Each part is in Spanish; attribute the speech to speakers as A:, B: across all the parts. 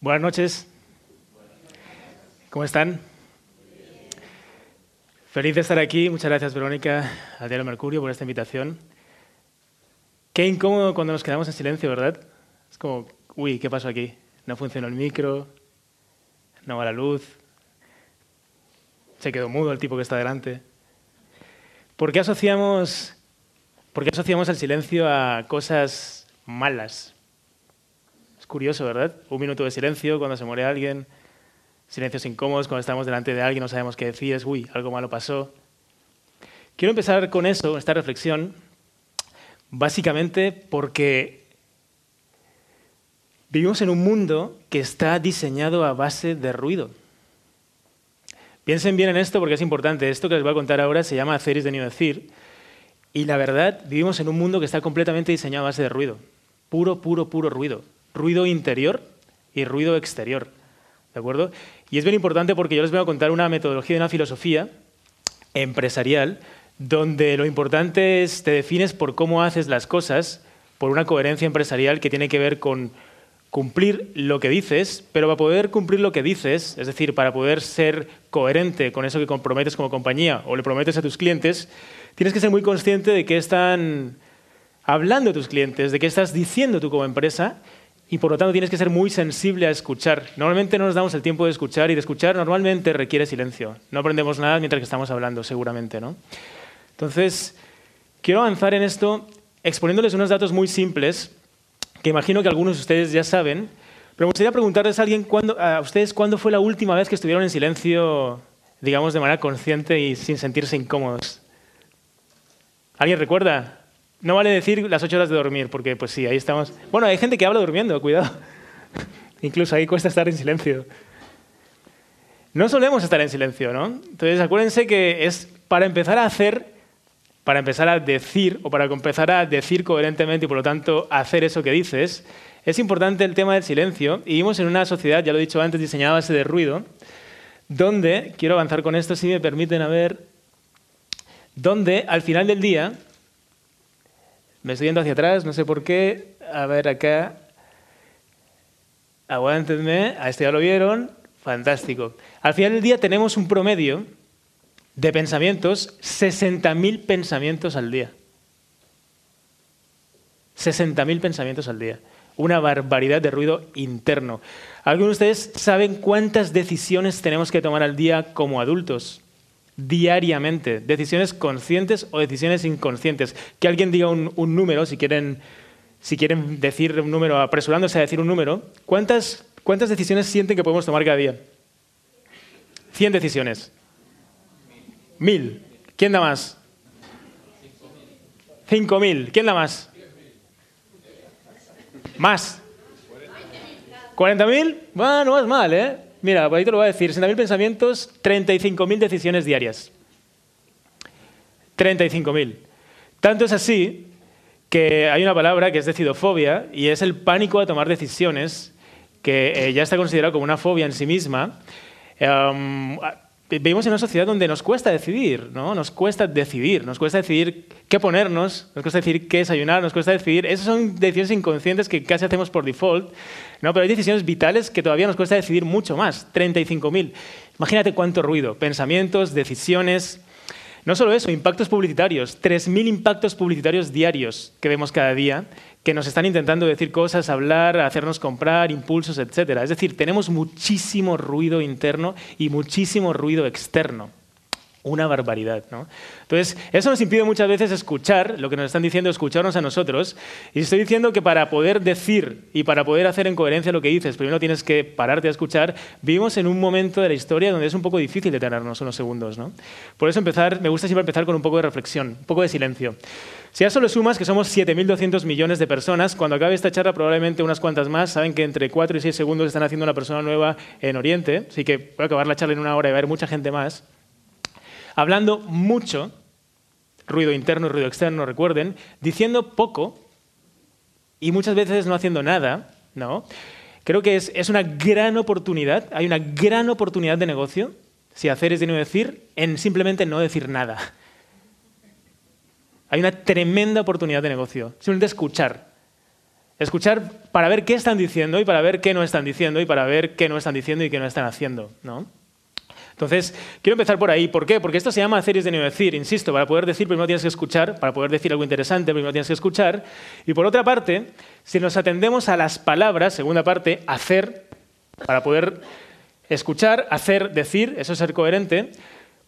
A: Buenas noches. ¿Cómo están? Feliz de estar aquí. Muchas gracias, Verónica, al Diario Mercurio, por esta invitación. Qué incómodo cuando nos quedamos en silencio, ¿verdad? Es como, uy, ¿qué pasó aquí? No funcionó el micro, no va la luz, se quedó mudo el tipo que está delante. ¿Por qué asociamos, por qué asociamos el silencio a cosas malas? Curioso, ¿verdad? Un minuto de silencio cuando se muere alguien, silencios incómodos cuando estamos delante de alguien, no sabemos qué decir, es, uy, algo malo pasó. Quiero empezar con eso, esta reflexión, básicamente porque vivimos en un mundo que está diseñado a base de ruido. Piensen bien en esto porque es importante. Esto que les voy a contar ahora se llama hacer de ni decir. Y la verdad, vivimos en un mundo que está completamente diseñado a base de ruido. Puro, puro, puro ruido. Ruido interior y ruido exterior. ¿De acuerdo? Y es bien importante porque yo les voy a contar una metodología de una filosofía empresarial donde lo importante es te defines por cómo haces las cosas, por una coherencia empresarial que tiene que ver con cumplir lo que dices, pero para poder cumplir lo que dices, es decir, para poder ser coherente con eso que comprometes como compañía o le prometes a tus clientes, tienes que ser muy consciente de qué están hablando tus clientes, de qué estás diciendo tú como empresa y por lo tanto tienes que ser muy sensible a escuchar. Normalmente no nos damos el tiempo de escuchar y de escuchar normalmente requiere silencio. No aprendemos nada mientras que estamos hablando, seguramente. ¿no? Entonces, quiero avanzar en esto exponiéndoles unos datos muy simples que imagino que algunos de ustedes ya saben, pero me gustaría preguntarles a, alguien a ustedes cuándo fue la última vez que estuvieron en silencio, digamos, de manera consciente y sin sentirse incómodos. ¿Alguien recuerda? No vale decir las ocho horas de dormir, porque pues sí, ahí estamos. Bueno, hay gente que habla durmiendo, cuidado. Incluso ahí cuesta estar en silencio. No solemos estar en silencio, ¿no? Entonces acuérdense que es para empezar a hacer para empezar a decir o para empezar a decir coherentemente y por lo tanto hacer eso que dices, es importante el tema del silencio y vivimos en una sociedad, ya lo he dicho antes, diseñada a base de ruido, donde, quiero avanzar con esto si me permiten a ver, donde al final del día, me estoy yendo hacia atrás, no sé por qué, a ver acá, aguántenme, a este ya lo vieron, fantástico. Al final del día tenemos un promedio de pensamientos, 60.000 pensamientos al día. 60.000 pensamientos al día. Una barbaridad de ruido interno. ¿Algunos de ustedes saben cuántas decisiones tenemos que tomar al día como adultos? Diariamente. Decisiones conscientes o decisiones inconscientes. Que alguien diga un, número, si quieren, si quieren decir un número, apresurándose a decir un número. ¿Cuántas, ¿Cuántas decisiones sienten que podemos tomar cada día? 100 decisiones. Mil. ¿Quién da más? Cinco mil. ¿Quién da más? Más. ¿Cuarenta mil? Bueno, no es mal, ¿eh? Mira, lo voy a decir. 60.000 pensamientos, 35.000 decisiones diarias. 35.000. Tanto es así que hay una palabra que es decidofobia y es el pánico a tomar decisiones que eh, ya está considerado como una fobia en sí misma. Em, vivimos en una sociedad donde nos cuesta decidir, ¿no? Nos cuesta decidir, nos cuesta decidir qué ponernos, nos cuesta decidir qué desayunar, nos cuesta decidir. Esas son decisiones inconscientes que casi hacemos por default, ¿no? Pero hay decisiones vitales que todavía nos cuesta decidir mucho más, 35.000. Imagínate cuánto ruido, pensamientos, decisiones. No solo eso, impactos publicitarios, 3.000 impactos publicitarios diarios que vemos cada día que nos están intentando decir cosas, hablar, hacernos comprar, impulsos, etc. Es decir, tenemos muchísimo ruido interno y muchísimo ruido externo. Una barbaridad, ¿no? Entonces, eso nos impide muchas veces escuchar lo que nos están diciendo, escucharnos a nosotros. Y estoy diciendo que para poder decir y para poder hacer en coherencia lo que dices, primero tienes que pararte a escuchar. Vivimos en un momento de la historia donde es un poco difícil detenernos unos segundos, ¿no? Por eso empezar, me gusta siempre empezar con un poco de reflexión, un poco de silencio. Si a eso le sumas que somos 7.200 millones de personas, cuando acabe esta charla probablemente unas cuantas más, saben que entre 4 y 6 segundos están haciendo una persona nueva en Oriente, así que voy a acabar la charla en una hora y va a haber mucha gente más, hablando mucho, ruido interno y ruido externo, recuerden, diciendo poco y muchas veces no haciendo nada, ¿no? Creo que es, es una gran oportunidad, hay una gran oportunidad de negocio, si hacer es de no decir, en simplemente no decir nada. Hay una tremenda oportunidad de negocio. Simplemente escuchar. Escuchar para ver qué están diciendo y para ver qué no están diciendo y para ver qué no están diciendo y qué no están haciendo. ¿no? Entonces, quiero empezar por ahí. ¿Por qué? Porque esto se llama y de decir. Insisto, para poder decir primero tienes que escuchar, para poder decir algo interesante primero tienes que escuchar. Y por otra parte, si nos atendemos a las palabras, segunda parte, hacer, para poder escuchar, hacer, decir, eso es ser coherente.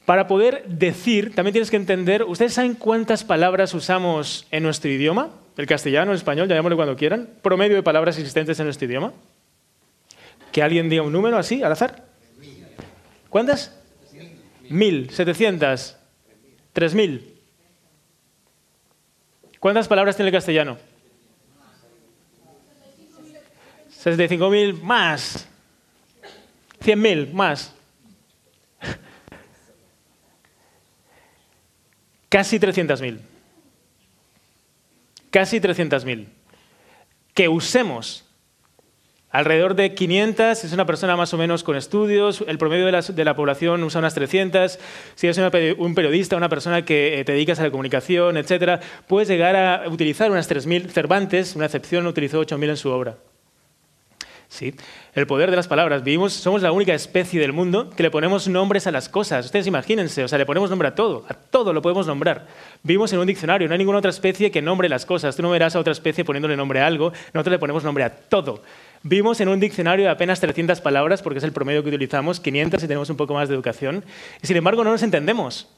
A: Para poder decir, también tienes que entender, ¿ustedes saben cuántas palabras usamos en nuestro idioma? El castellano, el español, llamémoslo cuando quieran. Promedio de palabras existentes en nuestro idioma. Que alguien diga un número así, al azar. ¿Cuántas? Mil. ¿Setecientas? ¿Tres mil? ¿Cuántas palabras tiene el castellano? ¿65 mil? Más. ¿Cien mil? Más. Casi 300.000. Casi 300.000. Que usemos Alrededor de 500 es una persona más o menos con estudios, el promedio de la, población usa unas 300. Si eres un periodista, una persona que eh, te dedicas a la comunicación, etc., puedes llegar a utilizar unas 3.000. Cervantes, una excepción, utilizó 8.000 en su obra. Sí, el poder de las palabras. Vivimos, somos la única especie del mundo que le ponemos nombres a las cosas. Ustedes imagínense, o sea, le ponemos nombre a todo, a todo lo podemos nombrar. Vivimos en un diccionario, no hay ninguna otra especie que nombre las cosas. Tú no verás a otra especie poniéndole nombre a algo, nosotros le ponemos nombre a todo. Vimos en un diccionario de apenas 300 palabras, porque es el promedio que utilizamos, 500 si tenemos un poco más de educación, y sin embargo no nos entendemos.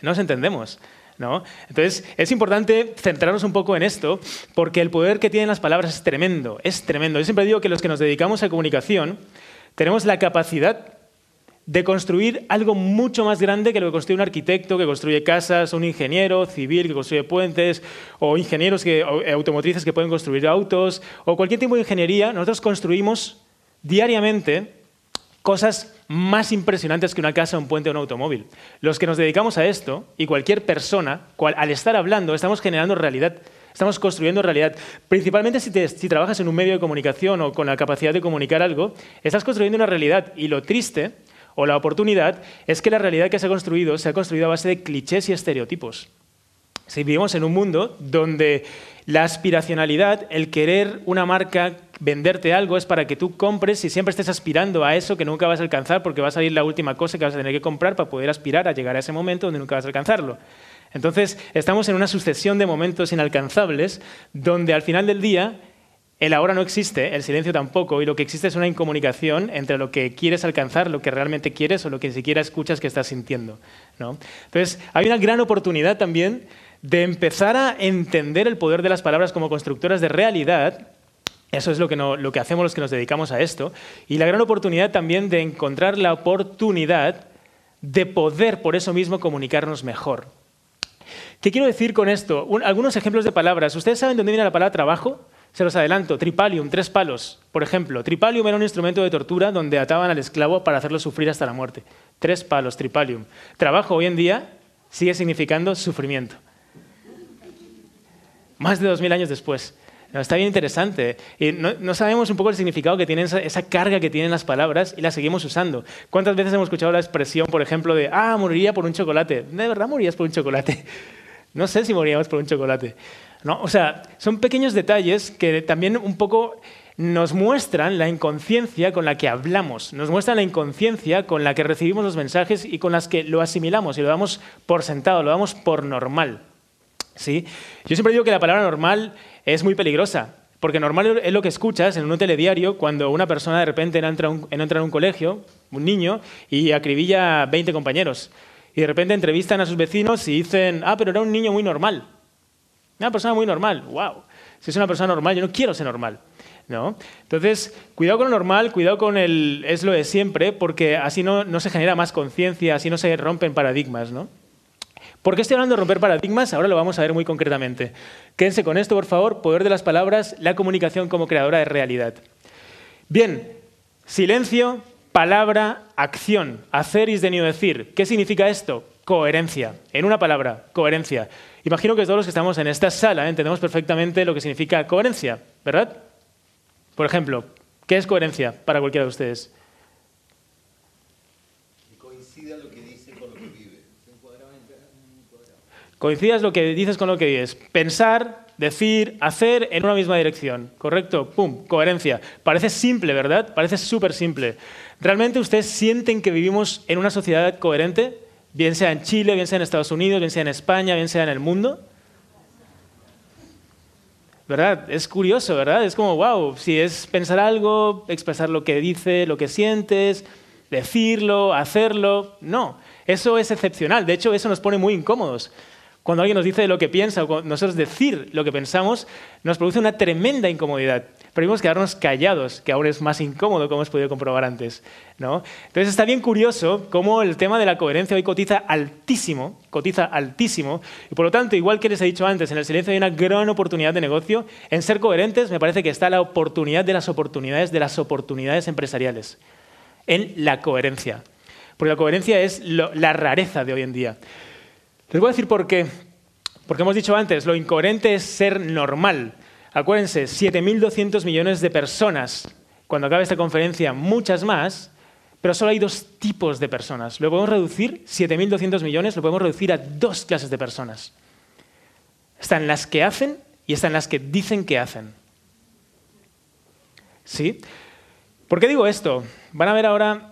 A: No nos entendemos. ¿no? Entonces, es importante centrarnos un poco en esto, porque el poder que tienen las palabras es tremendo, es tremendo. Yo siempre digo que los que nos dedicamos a comunicación tenemos la capacidad de construir algo mucho más grande que lo que construye un arquitecto que construye casas, un ingeniero civil que construye puentes, o ingenieros que, eh, automotrices que pueden construir autos, o cualquier tipo de ingeniería. Nosotros construimos diariamente cosas más impresionantes que una casa, un puente o un automóvil. Los que nos dedicamos a esto, y cualquier persona, al estar hablando, estamos generando realidad. Estamos construyendo realidad. Principalmente si, si, trabajas en un medio de comunicación o con la capacidad de comunicar algo, estás construyendo una realidad. Y lo triste o la oportunidad es que la realidad que se ha construido se ha construido a base de clichés y estereotipos. Si vivimos en un mundo donde la aspiracionalidad, el querer una marca, venderte algo, es para que tú compres y siempre estés aspirando a eso que nunca vas a alcanzar porque va a salir la última cosa que vas a tener que comprar para poder aspirar a llegar a ese momento donde nunca vas a alcanzarlo. Entonces, estamos en una sucesión de momentos inalcanzables donde al final del día el ahora no existe, el silencio tampoco, y lo que existe es una incomunicación entre lo que quieres alcanzar, lo que realmente quieres o lo que ni siquiera escuchas que estás sintiendo. ¿no? Entonces, hay una gran oportunidad también de empezar a entender el poder de las palabras como constructoras de realidad. Eso es lo que, lo que hacemos los que nos dedicamos a esto. Y la gran oportunidad también de encontrar la oportunidad de poder por eso mismo comunicarnos mejor. ¿Qué quiero decir con esto? algunos ejemplos de palabras. ¿Ustedes saben dónde viene la palabra trabajo? Se los adelanto, tripalium, tres palos. Por ejemplo, tripalium era un instrumento de tortura donde ataban al esclavo para hacerlo sufrir hasta la muerte. Tres palos, tripalium. Trabajo hoy en día sigue significando sufrimiento. Más de dos mil años después. está bien interesante. Y no, sabemos un poco el significado que tienen, esa, carga que tienen las palabras y las seguimos usando. ¿Cuántas veces hemos escuchado la expresión, por ejemplo, de, ah, moriría por un chocolate? ¿De verdad morirías por un chocolate? No sé si moriríamos por un chocolate. O sea, son pequeños detalles que también un poco nos muestran la inconsciencia con la que hablamos, nos muestran la inconsciencia con la que recibimos los mensajes y con las que lo asimilamos y lo damos por sentado, lo damos por normal. ¿sí? Yo siempre digo que la palabra normal es muy peligrosa, porque normal es lo que escuchas en un telediario cuando una persona de repente entra, entra en un colegio, un niño, y acribilla a 20 compañeros. Y de repente entrevistan a sus vecinos y dicen, ah, pero era un niño muy normal. Una persona muy normal, wow. Si es una persona normal, yo no quiero ser normal. ¿no? Entonces, cuidado con lo normal, cuidado con el es lo de siempre, porque así no, no se genera más conciencia, así no se rompen paradigmas. ¿no? ¿Por qué estoy hablando de romper paradigmas? Ahora lo vamos a ver muy concretamente. Quédense con esto, por favor. Poder de las palabras, la comunicación como creadora de realidad. Bien, silencio, palabra, acción. Hacer y de decir. ¿Qué significa esto? Coherencia. En una palabra, coherencia. Imagino que todos los que estamos en esta sala entendemos perfectamente lo que significa coherencia, ¿verdad? Por ejemplo, ¿qué es coherencia para cualquiera de ustedes?
B: Que coincida lo que dice con lo que vive.
A: Coincidas lo que dices con lo que dices. Pensar, decir, hacer en una misma dirección. ¿Correcto? ¡Pum! Coherencia. Parece simple, ¿verdad? Parece súper simple. ¿Realmente ustedes sienten que vivimos en una sociedad coherente? Bien sea en Chile, bien sea en Estados Unidos, bien sea en España, bien sea en el mundo. ¿Verdad? Es curioso, ¿verdad? Es como, wow, si es pensar algo, expresar lo que dice, lo que sientes, decirlo, hacerlo. No, eso es excepcional. De hecho, eso nos pone muy incómodos. Cuando alguien nos dice lo que piensa o nosotros decir lo que pensamos, nos produce una tremenda incomodidad. Preferimos quedarnos callados, que aún es más incómodo, como hemos podido comprobar antes. ¿no? Entonces está bien curioso cómo el tema de la coherencia hoy cotiza altísimo, cotiza altísimo, y por lo tanto, igual que les he dicho antes, en el silencio hay una gran oportunidad de negocio. En ser coherentes me parece que está la oportunidad de las oportunidades, de las oportunidades empresariales. En la coherencia. Porque la coherencia es la rareza de hoy en día. Les voy a decir por qué. Porque hemos dicho antes, lo incoherente es ser normal. Acuérdense, 7.200 millones de personas. Cuando acabe esta conferencia, muchas más, pero solo hay dos tipos de personas. Lo podemos reducir, 7.200 millones, lo podemos reducir a dos clases de personas. Están las que hacen y están las que dicen que hacen. ¿Sí? ¿Por qué digo esto? Van a ver ahora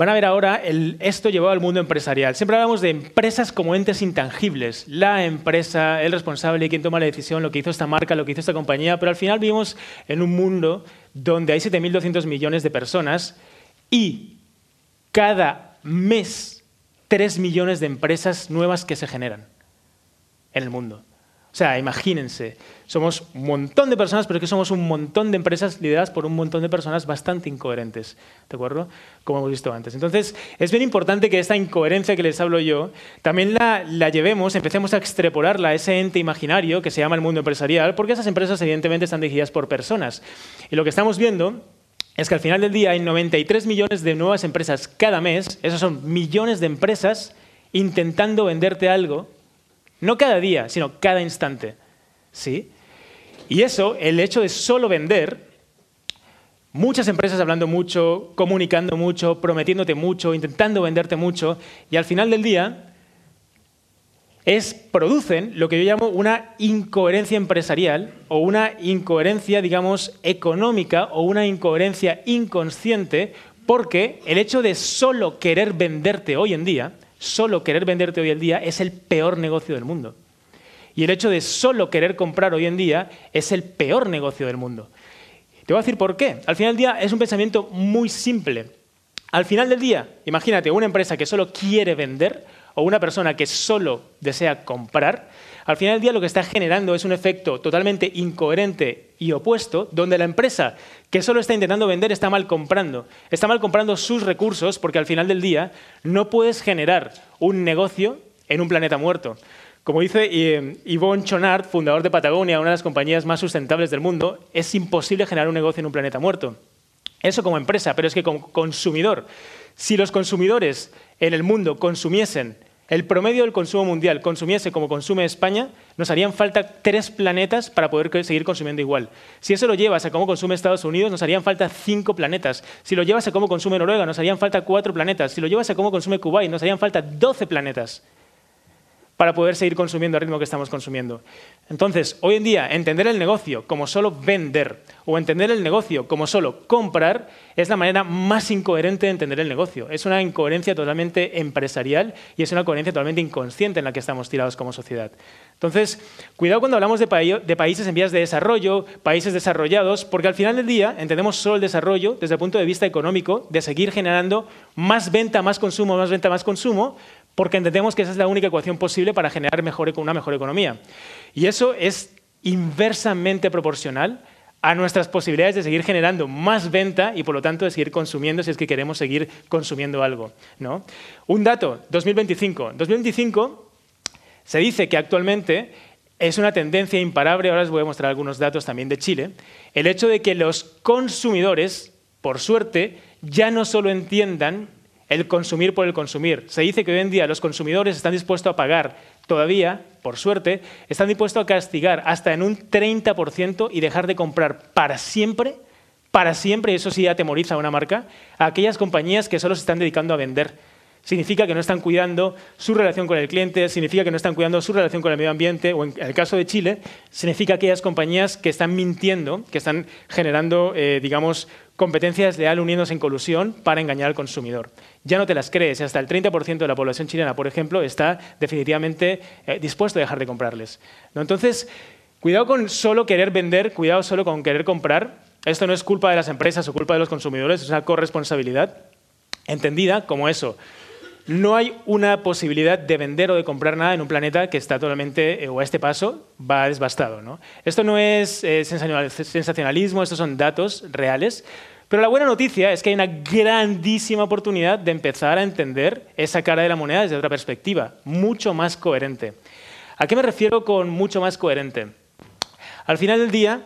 A: Van a ver ahora esto llevado al mundo empresarial. Siempre hablamos de empresas como entes intangibles. La empresa, el responsable, quien toma la decisión, lo que hizo esta marca, lo que hizo esta compañía, pero al final vivimos en un mundo donde hay 7.200 millones de personas y cada mes 3 millones de empresas nuevas que se generan en el mundo. O sea, imagínense, somos un montón de personas, pero es que somos un montón de empresas lideradas por un montón de personas bastante incoherentes, ¿de acuerdo? Como hemos visto antes. Entonces, es bien importante que esta incoherencia que les hablo yo, también la, la llevemos, empecemos a extrapolarla a ese ente imaginario que se llama el mundo empresarial, porque esas empresas evidentemente están dirigidas por personas. Y lo que estamos viendo es que al final del día hay 93 millones de nuevas empresas cada mes, esos son millones de empresas intentando venderte algo no cada día, sino cada instante. ¿Sí? Y eso, el hecho de solo vender, muchas empresas hablando mucho, comunicando mucho, prometiéndote mucho, intentando venderte mucho, y al final del día es, producen lo que yo llamo una incoherencia empresarial o una incoherencia, digamos, económica o una incoherencia inconsciente, porque el hecho de solo querer venderte hoy en día solo querer venderte hoy en día es el peor negocio del mundo. Y el hecho de solo querer comprar hoy en día es el peor negocio del mundo. Te voy a decir por qué. Al final del día es un pensamiento muy simple. Al final del día, imagínate una empresa que solo quiere vender o una persona que solo desea comprar, al final del día lo que está generando es un efecto totalmente incoherente y opuesto, donde la empresa que solo está intentando vender está mal comprando. Está mal comprando sus recursos porque al final del día no puedes generar un negocio en un planeta muerto. Como dice eh, Yvonne Chonard, fundador de Patagonia, una de las compañías más sustentables del mundo, es imposible generar un negocio en un planeta muerto. Eso como empresa, pero es que como consumidor, si los consumidores en el mundo consumiesen el promedio del consumo mundial consumiese como consume España, nos harían falta tres planetas para poder seguir consumiendo igual. Si eso lo llevas a cómo consume Estados Unidos, nos harían falta cinco planetas. Si lo llevas a cómo consume Noruega, nos harían falta cuatro planetas. Si lo llevas a cómo consume Kuwait, nos harían falta doce planetas para poder seguir consumiendo al ritmo que estamos consumiendo. Entonces, hoy en día, entender el negocio como solo vender o entender el negocio como solo comprar es la manera más incoherente de entender el negocio. Es una incoherencia totalmente empresarial y es una coherencia totalmente inconsciente en la que estamos tirados como sociedad. Entonces, cuidado cuando hablamos de, de países en vías de desarrollo, países desarrollados, porque al final del día entendemos solo el desarrollo desde el punto de vista económico, de seguir generando más venta, más consumo, más venta, más consumo, porque entendemos que esa es la única ecuación posible para generar una mejor economía. Y eso es inversamente proporcional a nuestras posibilidades de seguir generando más venta y por lo tanto de seguir consumiendo si es que queremos seguir consumiendo algo. ¿no? Un dato, 2025. 2025 se dice que actualmente es una tendencia imparable, ahora les voy a mostrar algunos datos también de Chile, el hecho de que los consumidores, por suerte, ya no solo entiendan el consumir por el consumir. Se dice que hoy en día los consumidores están dispuestos a pagar todavía, por suerte, están dispuestos a castigar hasta en un 30% y dejar de comprar para siempre, para siempre, y eso sí atemoriza a una marca, a aquellas compañías que solo se están dedicando a vender, significa que no están cuidando su relación con el cliente, significa que no están cuidando su relación con el medio ambiente, o en el caso de Chile, significa aquellas compañías que están mintiendo, que están generando, eh, digamos, competencia desleal uniéndose en colusión para engañar al consumidor. Ya no te las crees, hasta el 30% de la población chilena, por ejemplo, está definitivamente eh, dispuesto a dejar de comprarles. Entonces, cuidado con solo querer vender, cuidado solo con querer comprar. Esto no es culpa de las empresas o culpa de los consumidores, es una corresponsabilidad entendida como eso no hay una posibilidad de vender o de comprar nada en un planeta que está totalmente, eh, o a este paso, va desbastado. ¿no? Esto no es eh, sensacionalismo, estos son datos reales. Pero la buena noticia es que hay una grandísima oportunidad de empezar a entender esa cara de la moneda desde otra perspectiva, mucho más coherente. ¿A qué me refiero con mucho más coherente? Al final del día,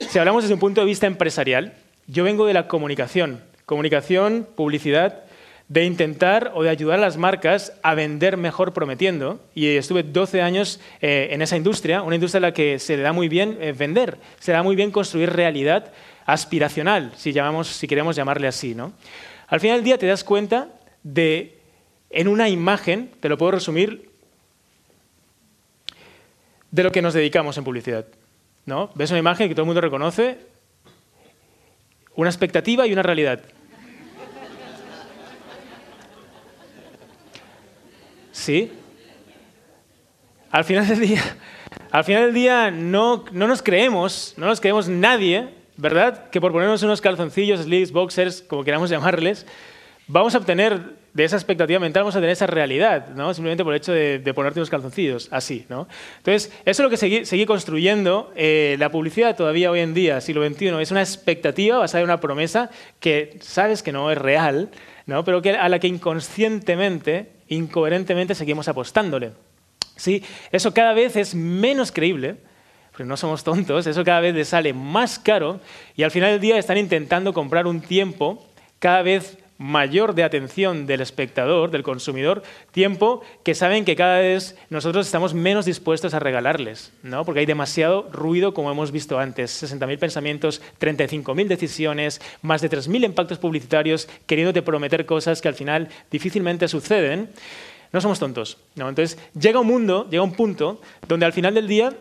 A: si hablamos desde un punto de vista empresarial, yo vengo de la comunicación, comunicación, publicidad, de intentar o de ayudar a las marcas a vender mejor prometiendo. Y estuve 12 años eh, en esa industria, una industria en la que se le da muy bien eh, vender, se le da muy bien construir realidad aspiracional, si, llamamos, si queremos llamarle así. ¿no? Al final del día te das cuenta de, en una imagen, te lo puedo resumir, de lo que nos dedicamos en publicidad. ¿no? Ves una imagen que todo el mundo reconoce, una expectativa y una realidad. Sí. Al final del día, al final del día no, no nos creemos, no nos creemos nadie, ¿verdad? Que por ponernos unos calzoncillos, slicks, boxers, como queramos llamarles, vamos a obtener de esa expectativa mental, vamos a tener esa realidad, ¿no? Simplemente por el hecho de, ponerte unos calzoncillos, así, ¿no? Entonces, eso es lo que sigue, construyendo eh, la publicidad todavía hoy en día, siglo XXI, es una expectativa basada en una promesa que sabes que no es real, ¿no? Pero que, a la que inconscientemente incoherentemente seguimos apostándole. ¿Sí? Eso cada vez es menos creíble, porque no somos tontos, eso cada vez les sale más caro y al final del día están intentando comprar un tiempo cada vez mayor de atención del espectador, del consumidor, tiempo que saben que cada vez nosotros estamos menos dispuestos a regalarles, ¿no? porque hay demasiado ruido como hemos visto antes, 60.000 pensamientos, 35.000 decisiones, más de 3.000 impactos publicitarios queriéndote prometer cosas que al final difícilmente suceden. No somos tontos. ¿no? Entonces llega un mundo, llega un punto donde al final del día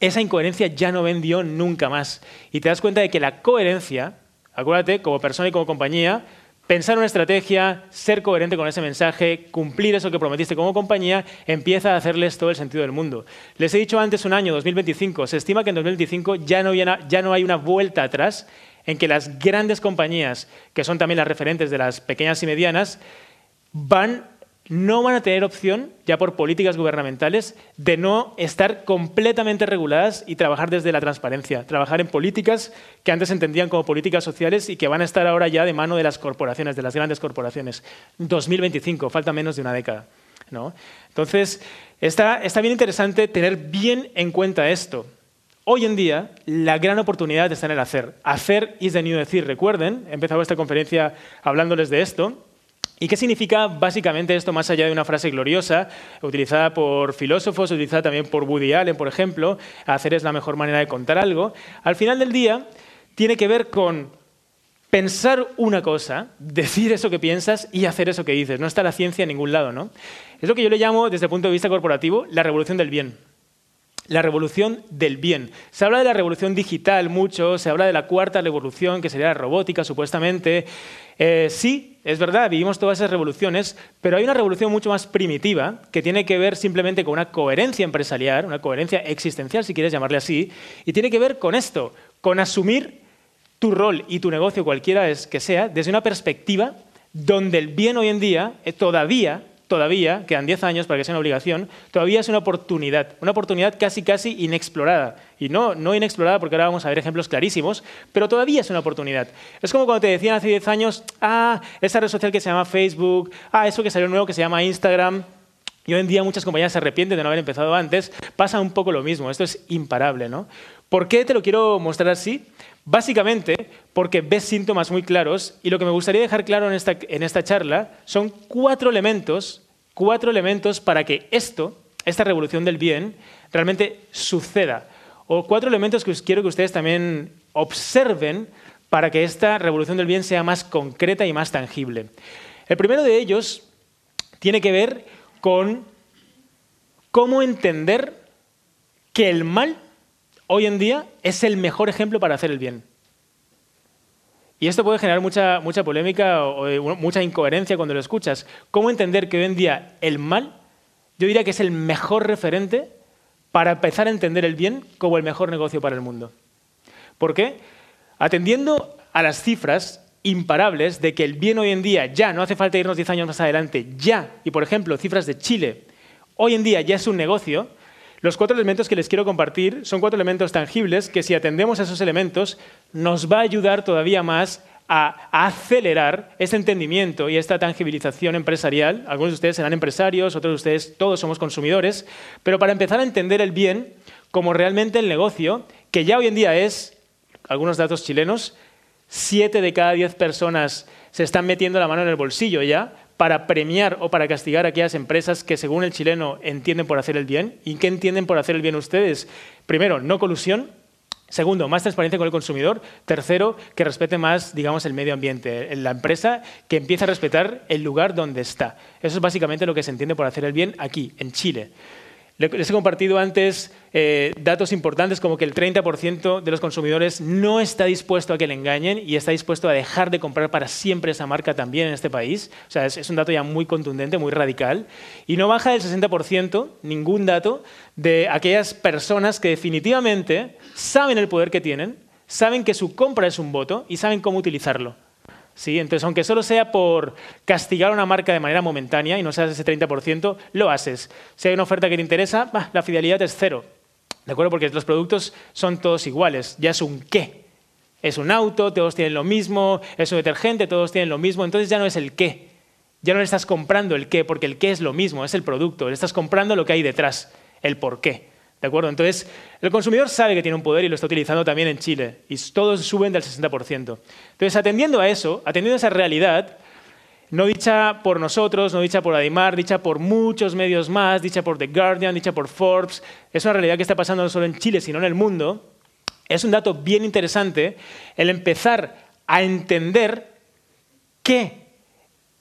A: esa incoherencia ya no vendió nunca más. Y te das cuenta de que la coherencia, acuérdate, como persona y como compañía, pensar una estrategia, ser coherente con ese mensaje, cumplir eso que prometiste como compañía, empieza a hacerles todo el sentido del mundo. Les he dicho antes un año, 2025, se estima que en 2025 ya no, ya no hay una vuelta atrás en que las grandes compañías, que son también las referentes de las pequeñas y medianas, van no van a tener opción, ya por políticas gubernamentales, de no estar completamente reguladas y trabajar desde la transparencia, trabajar en políticas que antes entendían como políticas sociales y que van a estar ahora ya de mano de las corporaciones, de las grandes corporaciones. 2025, falta menos de una década. ¿no? Entonces, está, está bien interesante tener bien en cuenta esto. Hoy en día, la gran oportunidad está en el hacer. Hacer is the new decir. Recuerden, he esta conferencia hablándoles de esto. ¿Y qué significa básicamente esto más allá de una frase gloriosa, utilizada por filósofos, utilizada también por Woody Allen, por ejemplo, hacer es la mejor manera de contar algo? Al final del día, tiene que ver con pensar una cosa, decir eso que piensas y hacer eso que dices. No está la ciencia en ningún lado, ¿no? Es lo que yo le llamo, desde el punto de vista corporativo, la revolución del bien la revolución del bien. Se habla de la revolución digital mucho, se habla de la cuarta revolución, que sería la robótica, supuestamente. Eh, sí, es verdad, vivimos todas esas revoluciones, pero hay una revolución mucho más primitiva que tiene que ver simplemente con una coherencia empresarial, una coherencia existencial, si quieres llamarle así, y tiene que ver con esto, con asumir tu rol y tu negocio, cualquiera es que sea, desde una perspectiva donde el bien hoy en día eh, todavía todavía, quedan 10 años para que sea una obligación, todavía es una oportunidad, una oportunidad casi casi inexplorada. Y no, no inexplorada porque ahora vamos a ver ejemplos clarísimos, pero todavía es una oportunidad. Es como cuando te decían hace 10 años, ah, esa red social que se llama Facebook, ah, eso que salió nuevo que se llama Instagram. Y hoy en día muchas compañías se arrepienten de no haber empezado antes. Pasa un poco lo mismo, esto es imparable. ¿no? ¿Por qué te lo quiero mostrar así? Básicamente porque ves síntomas muy claros y lo que me gustaría dejar claro en esta, en esta charla son cuatro elementos, cuatro elementos para que esto, esta revolución del bien, realmente suceda. O cuatro elementos que quiero que ustedes también observen para que esta revolución del bien sea más concreta y más tangible. El primero de ellos tiene que ver con cómo entender que el mal hoy en día es el mejor ejemplo para hacer el bien. Y esto puede generar mucha, mucha polémica o, o mucha incoherencia cuando lo escuchas. ¿Cómo entender que hoy en día el mal, yo diría que es el mejor referente para empezar a entender el bien como el mejor negocio para el mundo? ¿Por qué? Atendiendo a las cifras imparables de que el bien hoy en día ya, no hace falta irnos 10 años más adelante, ya, y por ejemplo, cifras de Chile, hoy en día ya es un negocio, los cuatro elementos que les quiero compartir son cuatro elementos tangibles que si atendemos a esos elementos nos va a ayudar todavía más a, acelerar este entendimiento y esta tangibilización empresarial. Algunos de ustedes serán empresarios, otros de ustedes todos somos consumidores, pero para empezar a entender el bien como realmente el negocio, que ya hoy en día es, algunos datos chilenos, siete de cada diez personas se están metiendo la mano en el bolsillo ya para premiar o para castigar a aquellas empresas que, según el chileno, entienden por hacer el bien. ¿Y qué entienden por hacer el bien ustedes? Primero, no colusión. Segundo, más transparencia con el consumidor. Tercero, que respete más, digamos, el medio ambiente. La empresa que empieza a respetar el lugar donde está. Eso es básicamente lo que se entiende por hacer el bien aquí, en Chile. Les he compartido antes eh, datos importantes como que el 30% de los consumidores no está dispuesto a que le engañen y está dispuesto a dejar de comprar para siempre esa marca también en este país. O sea, es, es un dato ya muy contundente, muy radical. Y no baja del 60%, ningún dato, de aquellas personas que definitivamente saben el poder que tienen, saben que su compra es un voto y saben cómo utilizarlo. ¿Sí? Entonces, aunque solo sea por castigar a una marca de manera momentánea y no seas ese 30%, lo haces. Si hay una oferta que te interesa, la fidelidad es cero. ¿De acuerdo? Porque los productos son todos iguales. Ya es un qué. Es un auto, todos tienen lo mismo, es un detergente, todos tienen lo mismo. Entonces ya no es el qué. Ya no le estás comprando el qué, porque el qué es lo mismo, es el producto. Le estás comprando lo que hay detrás, el por qué. ¿De acuerdo? Entonces, el consumidor sabe que tiene un poder y lo está utilizando también en Chile. Y todos suben del 60%. Entonces, atendiendo a eso, atendiendo a esa realidad, no dicha por nosotros, no dicha por Adimar, dicha por muchos medios más, dicha por The Guardian, dicha por Forbes, es una realidad que está pasando no solo en Chile, sino en el mundo. Es un dato bien interesante el empezar a entender qué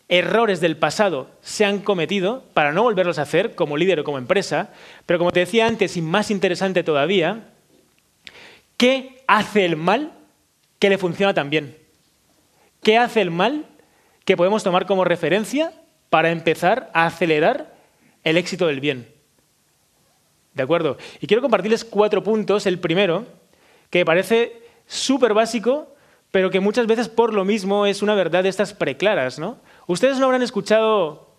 A: errores del pasado se han cometido para no volverlos a hacer como líder o como empresa, pero como te decía antes y más interesante todavía, ¿qué hace el mal que le funciona tan bien? ¿Qué hace el mal que podemos tomar como referencia para empezar a acelerar el éxito del bien? ¿De acuerdo? Y quiero compartirles cuatro puntos. El primero, que parece súper básico, pero que muchas veces por lo mismo es una verdad de estas preclaras, ¿no? Ustedes no habrán escuchado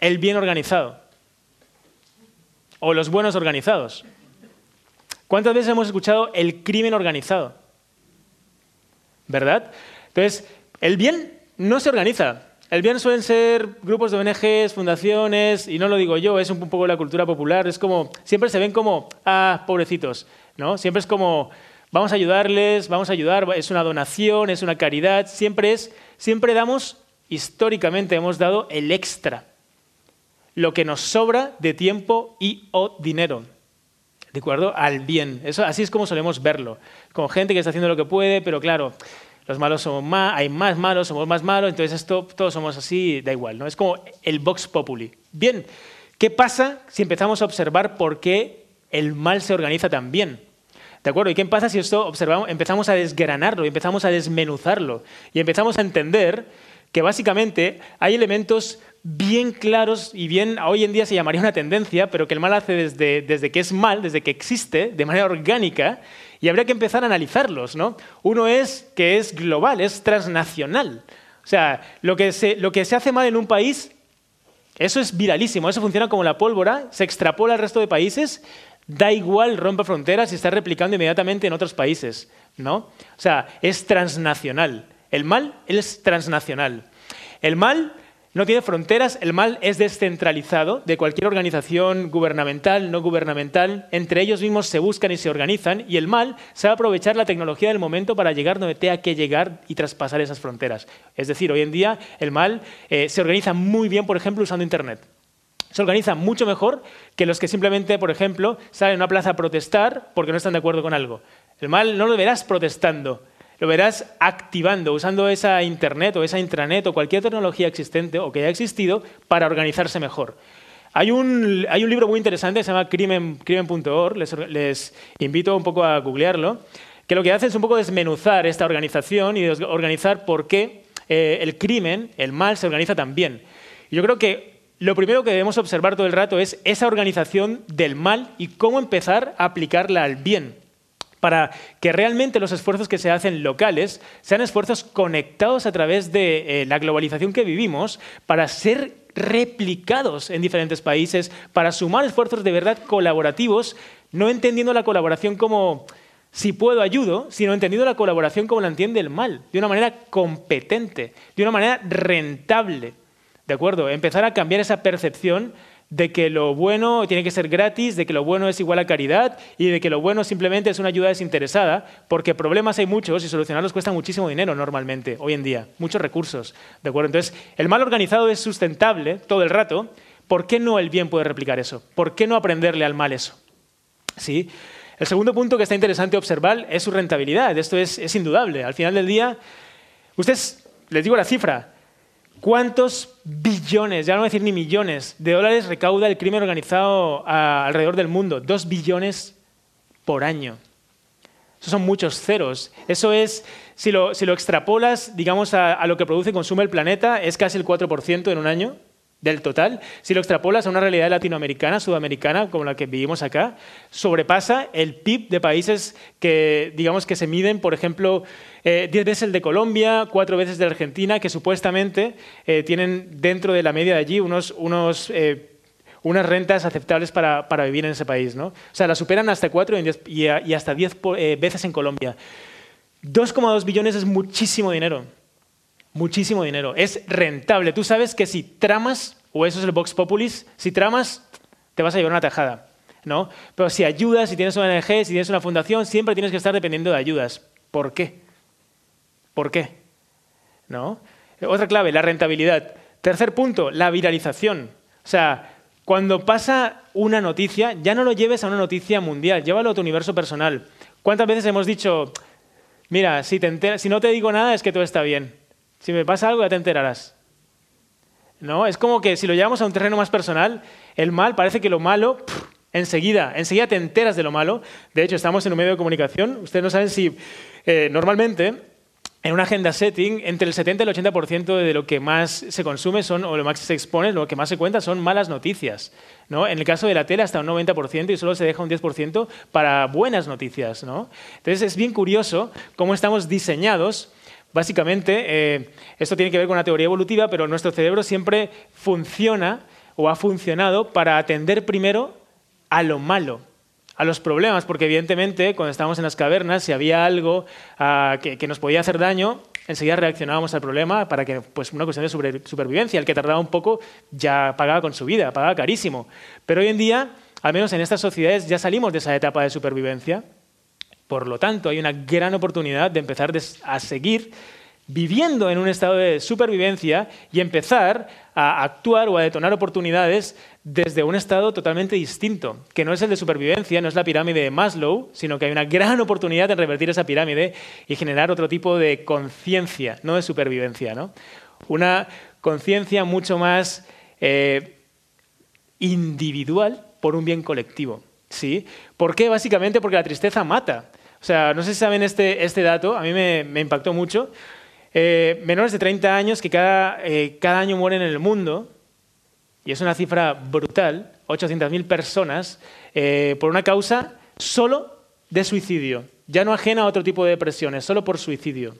A: el bien organizado o los buenos organizados. ¿Cuántas veces hemos escuchado el crimen organizado? ¿Verdad? Entonces, el bien no se organiza. El bien suelen ser grupos de ONGs, fundaciones, y no lo digo yo, es un poco la cultura popular. Es como, siempre se ven como, ah, pobrecitos, ¿no? Siempre es como, vamos a ayudarles, vamos a ayudar, es una donación, es una caridad. Siempre es, siempre damos históricamente hemos dado el extra, lo que nos sobra de tiempo y o dinero. ¿De acuerdo? Al bien. Eso, así es como solemos verlo. Con gente que está haciendo lo que puede, pero claro, los malos somos más, hay más malos, somos más malos, entonces esto, todos somos así, da igual, ¿no? Es como el Vox Populi. Bien, ¿qué pasa si empezamos a observar por qué el mal se organiza tan bien? ¿De acuerdo? ¿Y qué pasa si esto observamos, empezamos a desgranarlo empezamos a desmenuzarlo y empezamos a entender que básicamente hay elementos bien claros y bien, hoy en día se llamaría una tendencia, pero que el mal hace desde, desde que es mal, desde que existe, de manera orgánica, y habría que empezar a analizarlos. ¿no? Uno es que es global, es transnacional. O sea, lo que, se, lo que se hace mal en un país, eso es viralísimo, eso funciona como la pólvora, se extrapola al resto de países, da igual, rompe fronteras y está replicando inmediatamente en otros países. ¿no? O sea, es transnacional. El mal es transnacional. El mal no tiene fronteras, el mal es descentralizado de cualquier organización gubernamental, no gubernamental. Entre ellos mismos se buscan y se organizan y el mal sabe aprovechar la tecnología del momento para llegar donde tenga que llegar y traspasar esas fronteras. Es decir, hoy en día el mal eh, se organiza muy bien, por ejemplo, usando Internet. Se organiza mucho mejor que los que simplemente, por ejemplo, salen a una plaza a protestar porque no están de acuerdo con algo. El mal no lo verás protestando, lo verás activando, usando esa Internet o esa intranet o cualquier tecnología existente o que haya existido para organizarse mejor. Hay un, hay un libro muy interesante que se llama crimen.org, les, invito un poco a googlearlo, que lo que hace es un poco desmenuzar esta organización y organizar por qué eh, el crimen, el mal, se organiza tan bien. Yo creo que lo primero que debemos observar todo el rato es esa organización del mal y cómo empezar a aplicarla al bien para que realmente los esfuerzos que se hacen locales sean esfuerzos conectados a través de eh, la globalización que vivimos para ser replicados en diferentes países, para sumar esfuerzos de verdad colaborativos, no entendiendo la colaboración como si puedo ayudo, sino entendiendo la colaboración como la entiende el mal, de una manera competente, de una manera rentable. ¿De acuerdo? Empezar a cambiar esa percepción de que lo bueno tiene que ser gratis, de que lo bueno es igual a caridad y de que lo bueno simplemente es una ayuda desinteresada, porque problemas hay muchos y solucionarlos cuesta muchísimo dinero normalmente, hoy en día, muchos recursos. ¿De acuerdo? Entonces, el mal organizado es sustentable todo el rato. ¿Por qué no el bien puede replicar eso? ¿Por qué no aprenderle al mal eso? ¿Sí? El segundo punto que está interesante observar es su rentabilidad. Esto es, es indudable. Al final del día, ustedes, les digo la cifra, ¿Cuántos billones, ya no voy a decir ni millones, de dólares recauda el crimen organizado alrededor del mundo? Dos billones por año. Esos son muchos ceros. Eso es, si lo, extrapolas, digamos, a, a, lo que produce y consume el planeta, es casi el 4% en un año del total, si lo extrapolas a una realidad latinoamericana, sudamericana, como la que vivimos acá, sobrepasa el PIB de países que, digamos, que se miden, por ejemplo, eh, diez veces el de Colombia, cuatro veces de Argentina, que supuestamente eh, tienen dentro de la media de allí unos, unos eh, unas rentas aceptables para, para, vivir en ese país. ¿no? O sea, la superan hasta cuatro y, hasta diez veces en Colombia. 2,2 billones es muchísimo dinero muchísimo dinero. Es rentable. Tú sabes que si tramas, o eso es el Vox Populis, si tramas, te vas a llevar una tajada. ¿no? Pero si ayudas, si tienes una ONG, si tienes una fundación, siempre tienes que estar dependiendo de ayudas. ¿Por qué? ¿Por qué? ¿No? Otra clave, la rentabilidad. Tercer punto, la viralización. O sea, cuando pasa una noticia, ya no lo lleves a una noticia mundial, llévalo a tu universo personal. ¿Cuántas veces hemos dicho, mira, si, si no te digo nada es que todo está bien? Si me pasa algo ya te enterarás. ¿No? Es como que si lo llevamos a un terreno más personal, el mal parece que lo malo, enseguida, enseguida te enteras de lo malo. De hecho, estamos en un medio de comunicación. Ustedes no saben si eh, normalmente en una agenda setting, entre el 70 y el 80% de lo que más se consume son, o lo más se expone, lo que más se cuenta son malas noticias. ¿no? En el caso de la tele hasta un 90% y solo se deja un 10% para buenas noticias. ¿no? Entonces es bien curioso cómo estamos diseñados Básicamente, eh, esto tiene que ver con una teoría evolutiva, pero nuestro cerebro siempre funciona o ha funcionado para atender primero a lo malo, a los problemas, porque evidentemente cuando estábamos en las cavernas, si había algo ah, que, nos podía hacer daño, enseguida reaccionábamos al problema para que, pues, una cuestión de supervivencia. El que tardaba un poco ya pagaba con su vida, pagaba carísimo. Pero hoy en día, al menos en estas sociedades, ya salimos de esa etapa de supervivencia por lo tanto, hay una gran oportunidad de empezar a seguir viviendo en un estado de supervivencia y empezar a actuar o a detonar oportunidades desde un estado totalmente distinto, que no es el de supervivencia, no es la pirámide de Maslow, sino que hay una gran oportunidad de revertir esa pirámide y generar otro tipo de conciencia, no de supervivencia, ¿no? Una conciencia mucho más eh, individual por un bien colectivo. ¿sí? ¿Por qué? Básicamente porque la tristeza mata. O sea, no sé si saben este, este dato, a mí me, impactó mucho. Eh, menores de 30 años que cada, eh, cada año mueren en el mundo, y es una cifra brutal, 800.000 personas, eh, por una causa solo de suicidio, ya no ajena a otro tipo de depresiones, solo por suicidio.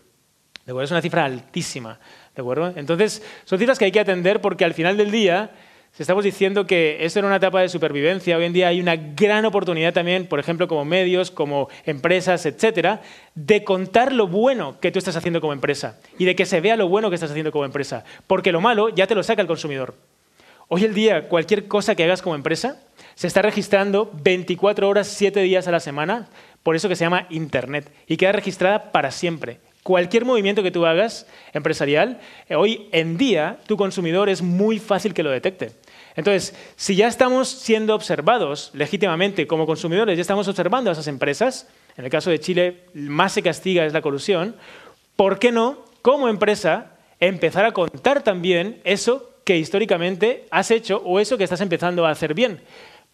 A: ¿De acuerdo? Es una cifra altísima. ¿De acuerdo? Entonces, son cifras que hay que atender porque al final del día si estamos diciendo que esto era una etapa de supervivencia, hoy en día hay una gran oportunidad también, por ejemplo, como medios, como empresas, etcétera, de contar lo bueno que tú estás haciendo como empresa y de que se vea lo bueno que estás haciendo como empresa, porque lo malo ya te lo saca el consumidor. Hoy en día, cualquier cosa que hagas como empresa se está registrando 24 horas, 7 días a la semana, por eso que se llama Internet, y queda registrada para siempre. Cualquier movimiento que tú hagas empresarial, eh, hoy en día tu consumidor es muy fácil que lo detecte. Entonces, si ya estamos siendo observados legítimamente como consumidores, ya estamos observando a esas empresas, en el caso de Chile más se castiga es la colusión, ¿por qué no, como empresa, empezar a contar también eso que históricamente has hecho o eso que estás empezando a hacer bien?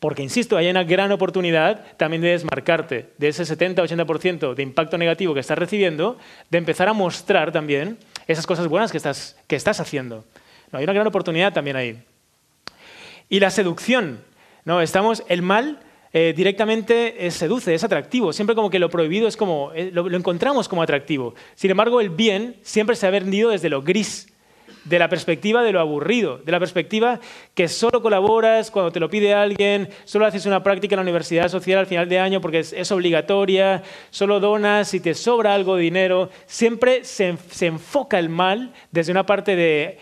A: Porque, insisto, hay una gran oportunidad también de desmarcarte de ese 70-80% de impacto negativo que estás recibiendo, de empezar a mostrar también esas cosas buenas que estás, que estás haciendo. No, hay una gran oportunidad también ahí. Y la seducción. ¿no? Estamos, el mal eh, directamente seduce, es atractivo. Siempre como que lo prohibido es como, eh, lo, encontramos como atractivo. Sin embargo, el bien siempre se ha vendido desde lo gris, de la perspectiva de lo aburrido, de la perspectiva que solo colaboras cuando te lo pide alguien, solo haces una práctica en la universidad social al final de año porque es, obligatoria, solo donas si te sobra algo de dinero. Siempre se, se enfoca el mal desde una parte de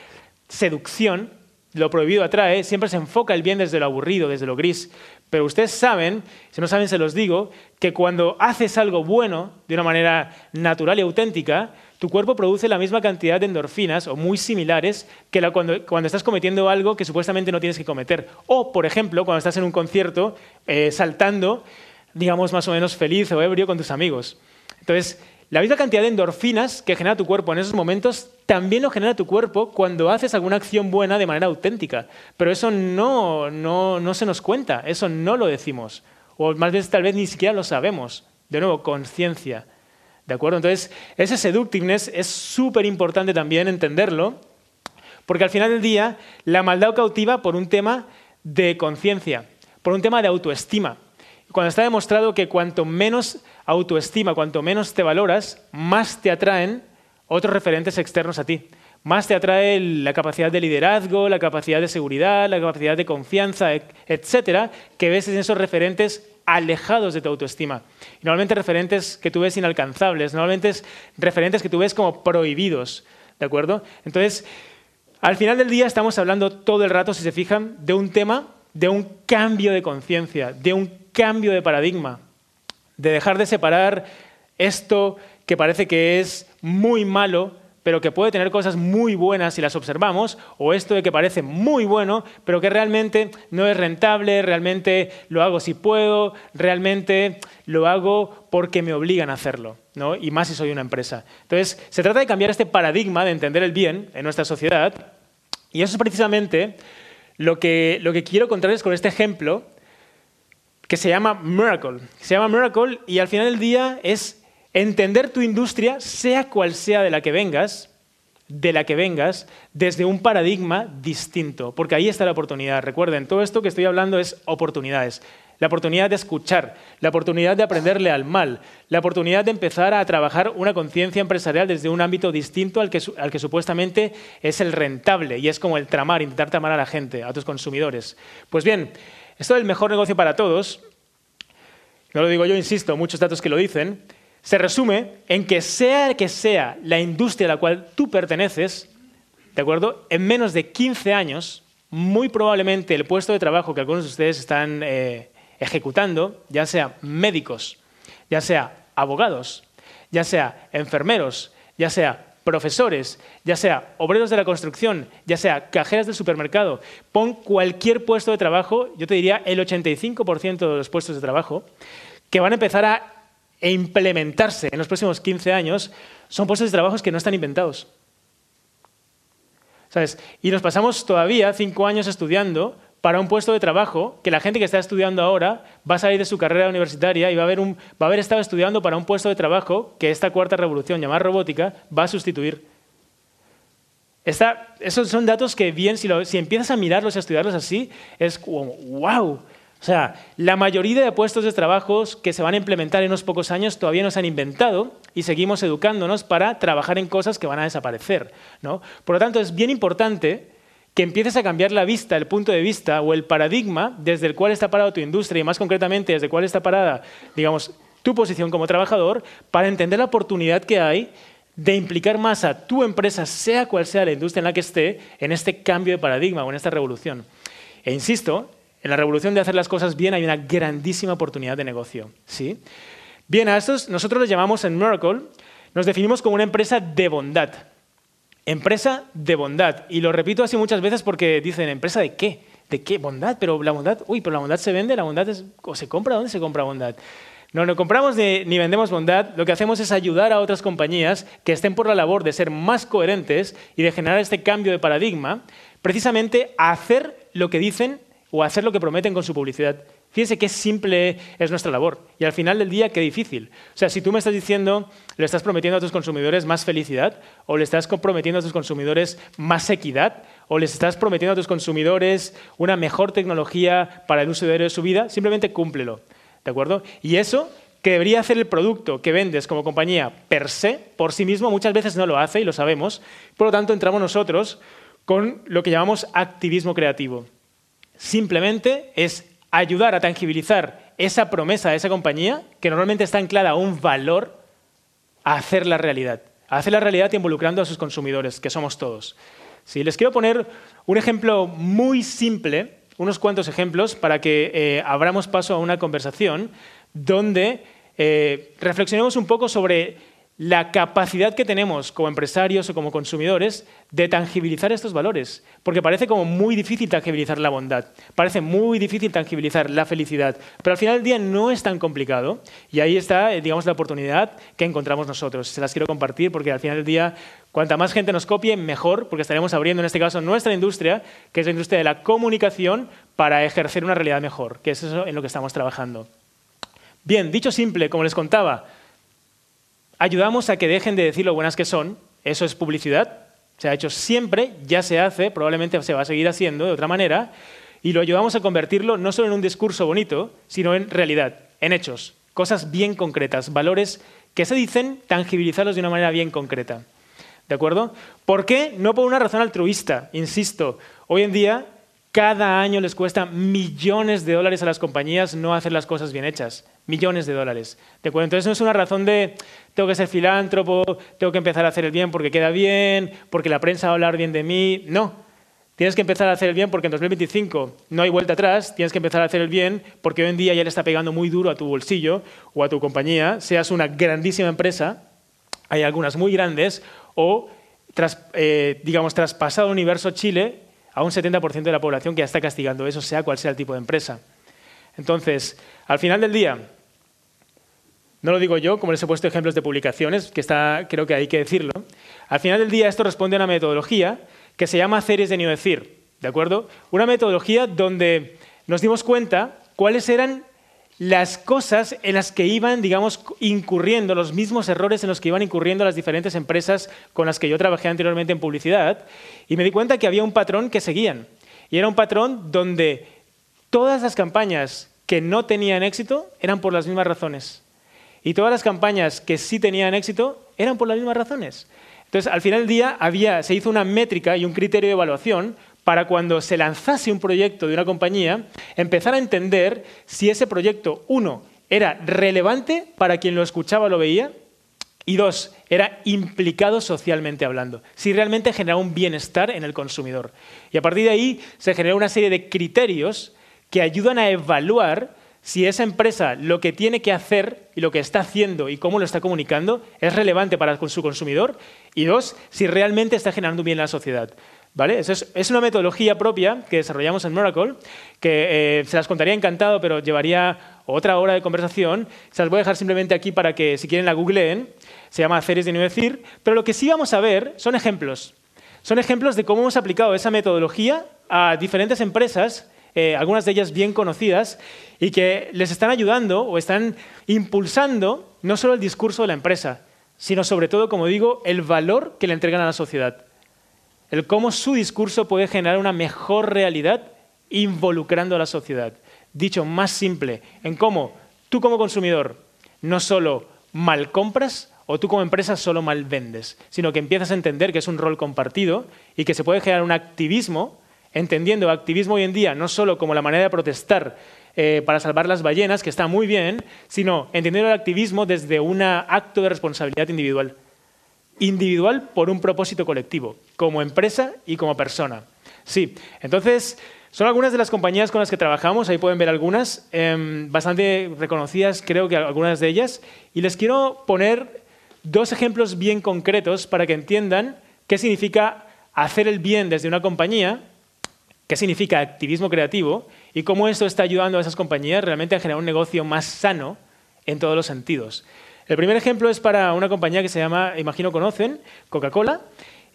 A: seducción, lo prohibido atrae, siempre se enfoca el bien desde lo aburrido, desde lo gris. Pero ustedes saben, si no saben se los digo, que cuando haces algo bueno de una manera natural y auténtica, tu cuerpo produce la misma cantidad de endorfinas o muy similares que cuando, estás cometiendo algo que supuestamente no tienes que cometer. O, por ejemplo, cuando estás en un concierto eh, saltando, digamos, más o menos feliz o ebrio con tus amigos. Entonces, la misma cantidad de endorfinas que genera tu cuerpo en esos momentos también lo genera tu cuerpo cuando haces alguna acción buena de manera auténtica. Pero eso no, no, no se nos cuenta, eso no lo decimos. O más veces tal vez ni siquiera lo sabemos. De nuevo, conciencia. ¿De acuerdo? Entonces, ese seductiveness es súper importante también entenderlo, porque al final del día la maldad cautiva por un tema de conciencia, por un tema de autoestima. Cuando está demostrado que cuanto menos autoestima, cuanto menos te valoras, más te atraen otros referentes externos a ti. Más te atrae la capacidad de liderazgo, la capacidad de seguridad, la capacidad de confianza, etcétera, que ves en esos referentes alejados de tu autoestima. Y normalmente referentes que tú ves inalcanzables, normalmente referentes que tú ves como prohibidos, ¿de acuerdo? Entonces, al final del día estamos hablando todo el rato, si se fijan, de un tema, de un cambio de conciencia, de un cambio de paradigma, de dejar de separar esto que parece que es muy malo, pero que puede tener cosas muy buenas si las observamos, o esto de que parece muy bueno, pero que realmente no es rentable, realmente lo hago si puedo, realmente lo hago porque me obligan a hacerlo, ¿no? y más si soy una empresa. Entonces, se trata de cambiar este paradigma de entender el bien en nuestra sociedad, y eso es precisamente lo que, lo que quiero contarles con este ejemplo que se llama Miracle. Se llama Miracle y al final del día es entender tu industria, sea cual sea de la que vengas, de la que vengas, desde un paradigma distinto, porque ahí está la oportunidad. Recuerden, todo esto que estoy hablando es oportunidades. La oportunidad de escuchar, la oportunidad de aprenderle al mal, la oportunidad de empezar a trabajar una conciencia empresarial desde un ámbito distinto al que, supuestamente es el rentable y es como el tramar, intentar tramar a la gente, a tus consumidores. Pues bien, esto del mejor negocio para todos, no lo digo yo, insisto, muchos datos que lo dicen, se resume en que sea que sea la industria a la cual tú perteneces, ¿de acuerdo? En menos de 15 años, muy probablemente el puesto de trabajo que algunos de ustedes están eh, ejecutando, ya sea médicos, ya sea abogados, ya sea enfermeros, ya sea profesores, ya sea obreros de la construcción, ya sea cajeras del supermercado, pon cualquier puesto de trabajo, yo te diría el 85% de los puestos de trabajo, que van a empezar a implementarse en los próximos 15 años, son puestos de trabajo que no están inventados. ¿Sabes? Y nos pasamos todavía cinco años estudiando para un puesto de trabajo que la gente que está estudiando ahora va a salir de su carrera universitaria y va a haber, un, va a haber estado estudiando para un puesto de trabajo que esta cuarta revolución llamada robótica va a sustituir. esos son datos que bien, si, si empiezas a mirarlos y a estudiarlos así, es como, wow. O sea, la mayoría de puestos de trabajo que se van a implementar en unos pocos años todavía no se han inventado y seguimos educándonos para trabajar en cosas que van a desaparecer. ¿no? Por lo tanto, es bien importante que empieces a cambiar la vista, el punto de vista o el paradigma desde el cual está parado tu industria y más concretamente desde el cual está parada, digamos, tu posición como trabajador para entender la oportunidad que hay de implicar más a tu empresa, sea cual sea la industria en la que esté, en este cambio de paradigma o en esta revolución. E insisto, en la revolución de hacer las cosas bien hay una grandísima oportunidad de negocio. ¿sí? Bien, a estos nosotros les llamamos en Miracle, nos definimos como una empresa de bondad. Empresa de bondad. Y lo repito así muchas veces porque dicen, ¿empresa de qué? ¿De qué? ¿Bondad? Pero la bondad, uy, pero la bondad se vende, la bondad es, o se compra, ¿dónde se compra bondad? No, no compramos ni, vendemos bondad, lo que hacemos es ayudar a otras compañías que estén por la labor de ser más coherentes y de generar este cambio de paradigma, precisamente a hacer lo que dicen o hacer lo que prometen con su publicidad. Fíjense qué simple es nuestra labor y al final del día qué difícil. O sea, si tú me estás diciendo, le estás prometiendo a tus consumidores más felicidad, o le estás prometiendo a tus consumidores más equidad, o les estás prometiendo a tus consumidores una mejor tecnología para el uso de su vida, simplemente cúmplelo. ¿De acuerdo? Y eso que debería hacer el producto que vendes como compañía per se, por sí mismo, muchas veces no lo hace y lo sabemos. Por lo tanto, entramos nosotros con lo que llamamos activismo creativo. Simplemente es ayudar a tangibilizar esa promesa de esa compañía, que normalmente está anclada a un valor, a hacer la realidad. A hacer la realidad involucrando a sus consumidores, que somos todos. Si les quiero poner un ejemplo muy simple unos cuantos ejemplos para que eh, abramos paso a una conversación donde eh, reflexionemos un poco sobre la capacidad que tenemos como empresarios o como consumidores de tangibilizar estos valores. Porque parece como muy difícil tangibilizar la bondad, parece muy difícil tangibilizar la felicidad, pero al final del día no es tan complicado y ahí está, eh, digamos, la oportunidad que encontramos nosotros. Se las quiero compartir porque al final del día, cuanta más gente nos copie, mejor, porque estaremos abriendo en este caso nuestra industria, que es la industria de la comunicación, para ejercer una realidad mejor, que es eso en lo que estamos trabajando. Bien, dicho simple, como les contaba, ayudamos a que dejen de decir lo buenas que son, eso es publicidad, se ha hecho siempre, ya se hace, probablemente se va a seguir haciendo de otra manera, y lo ayudamos a convertirlo no solo en un discurso bonito, sino en realidad, en hechos, cosas bien concretas, valores que se dicen, tangibilizarlos de una manera bien concreta. ¿De acuerdo? ¿Por qué? No por una razón altruista, insisto. Hoy en día cada año les cuesta millones de dólares a las compañías no hacer las cosas bien hechas. Millones de dólares. Entonces no es una razón de tengo que ser filántropo, tengo que empezar a hacer el bien porque queda bien, porque la prensa va a hablar bien de mí. No. Tienes que empezar a hacer el bien porque en 2025 no hay vuelta atrás. Tienes que empezar a hacer el bien porque hoy en día ya le está pegando muy duro a tu bolsillo o a tu compañía, seas una grandísima empresa, hay algunas muy grandes, o eh, digamos, traspasado universo Chile, a un 70% de la población que ya está castigando eso, sea cual sea el tipo de empresa. Entonces, al final del día, no lo digo yo, como les he puesto ejemplos de publicaciones, que está, creo que hay que decirlo, al final del día esto responde a una metodología que se llama series de decir, ¿de acuerdo? Una metodología donde nos dimos cuenta cuáles eran las cosas en las que iban, digamos, incurriendo, los mismos errores en los que iban incurriendo las diferentes empresas con las que yo trabajé anteriormente en publicidad, y me di cuenta que había un patrón que seguían. Y era un patrón donde todas las campañas que no tenían éxito eran por las mismas razones. Y todas las campañas que sí tenían éxito eran por las mismas razones. Entonces, al final del día había, se hizo una métrica y un criterio de evaluación para cuando se lanzase un proyecto de una compañía, empezar a entender si ese proyecto, uno, era relevante para quien lo escuchaba o lo veía, y dos, era implicado socialmente hablando, si realmente generaba un bienestar en el consumidor. Y a partir de ahí se generó una serie de criterios que ayudan a evaluar si esa empresa lo que tiene que hacer y lo que está haciendo y cómo lo está comunicando es relevante para su consumidor y dos, si realmente está generando un bien en la sociedad. Es, una metodología propia que desarrollamos en Miracle, que eh, se las contaría encantado, pero llevaría otra hora de conversación. Se las voy a dejar simplemente aquí para que, si quieren, la googleen. Se llama Series de no decir. Pero lo que sí vamos a ver son ejemplos. Son ejemplos de cómo hemos aplicado esa metodología a diferentes empresas, eh, algunas de ellas bien conocidas, y que les están ayudando o están impulsando no solo el discurso de la empresa, sino sobre todo, como digo, el valor que le entregan a la sociedad el cómo su discurso puede generar una mejor realidad involucrando a la sociedad. Dicho más simple, en cómo tú como consumidor no solo mal compras o tú como empresa solo mal vendes, sino que empiezas a entender que es un rol compartido y que se puede generar un activismo, entendiendo activismo hoy en día no solo como la manera de protestar eh, para salvar las ballenas, que está muy bien, sino entendiendo el activismo desde un acto de responsabilidad individual individual por un propósito colectivo, como empresa y como persona. Sí, entonces son algunas de las compañías con las que trabajamos, ahí pueden ver algunas, em, bastante reconocidas creo que algunas de ellas, y les quiero poner dos ejemplos bien concretos para que entiendan qué significa hacer el bien desde una compañía, qué significa activismo creativo y cómo esto está ayudando a esas compañías realmente a generar un negocio más sano en todos los sentidos. El primer ejemplo es para una compañía que se llama, imagino conocen, Coca-Cola.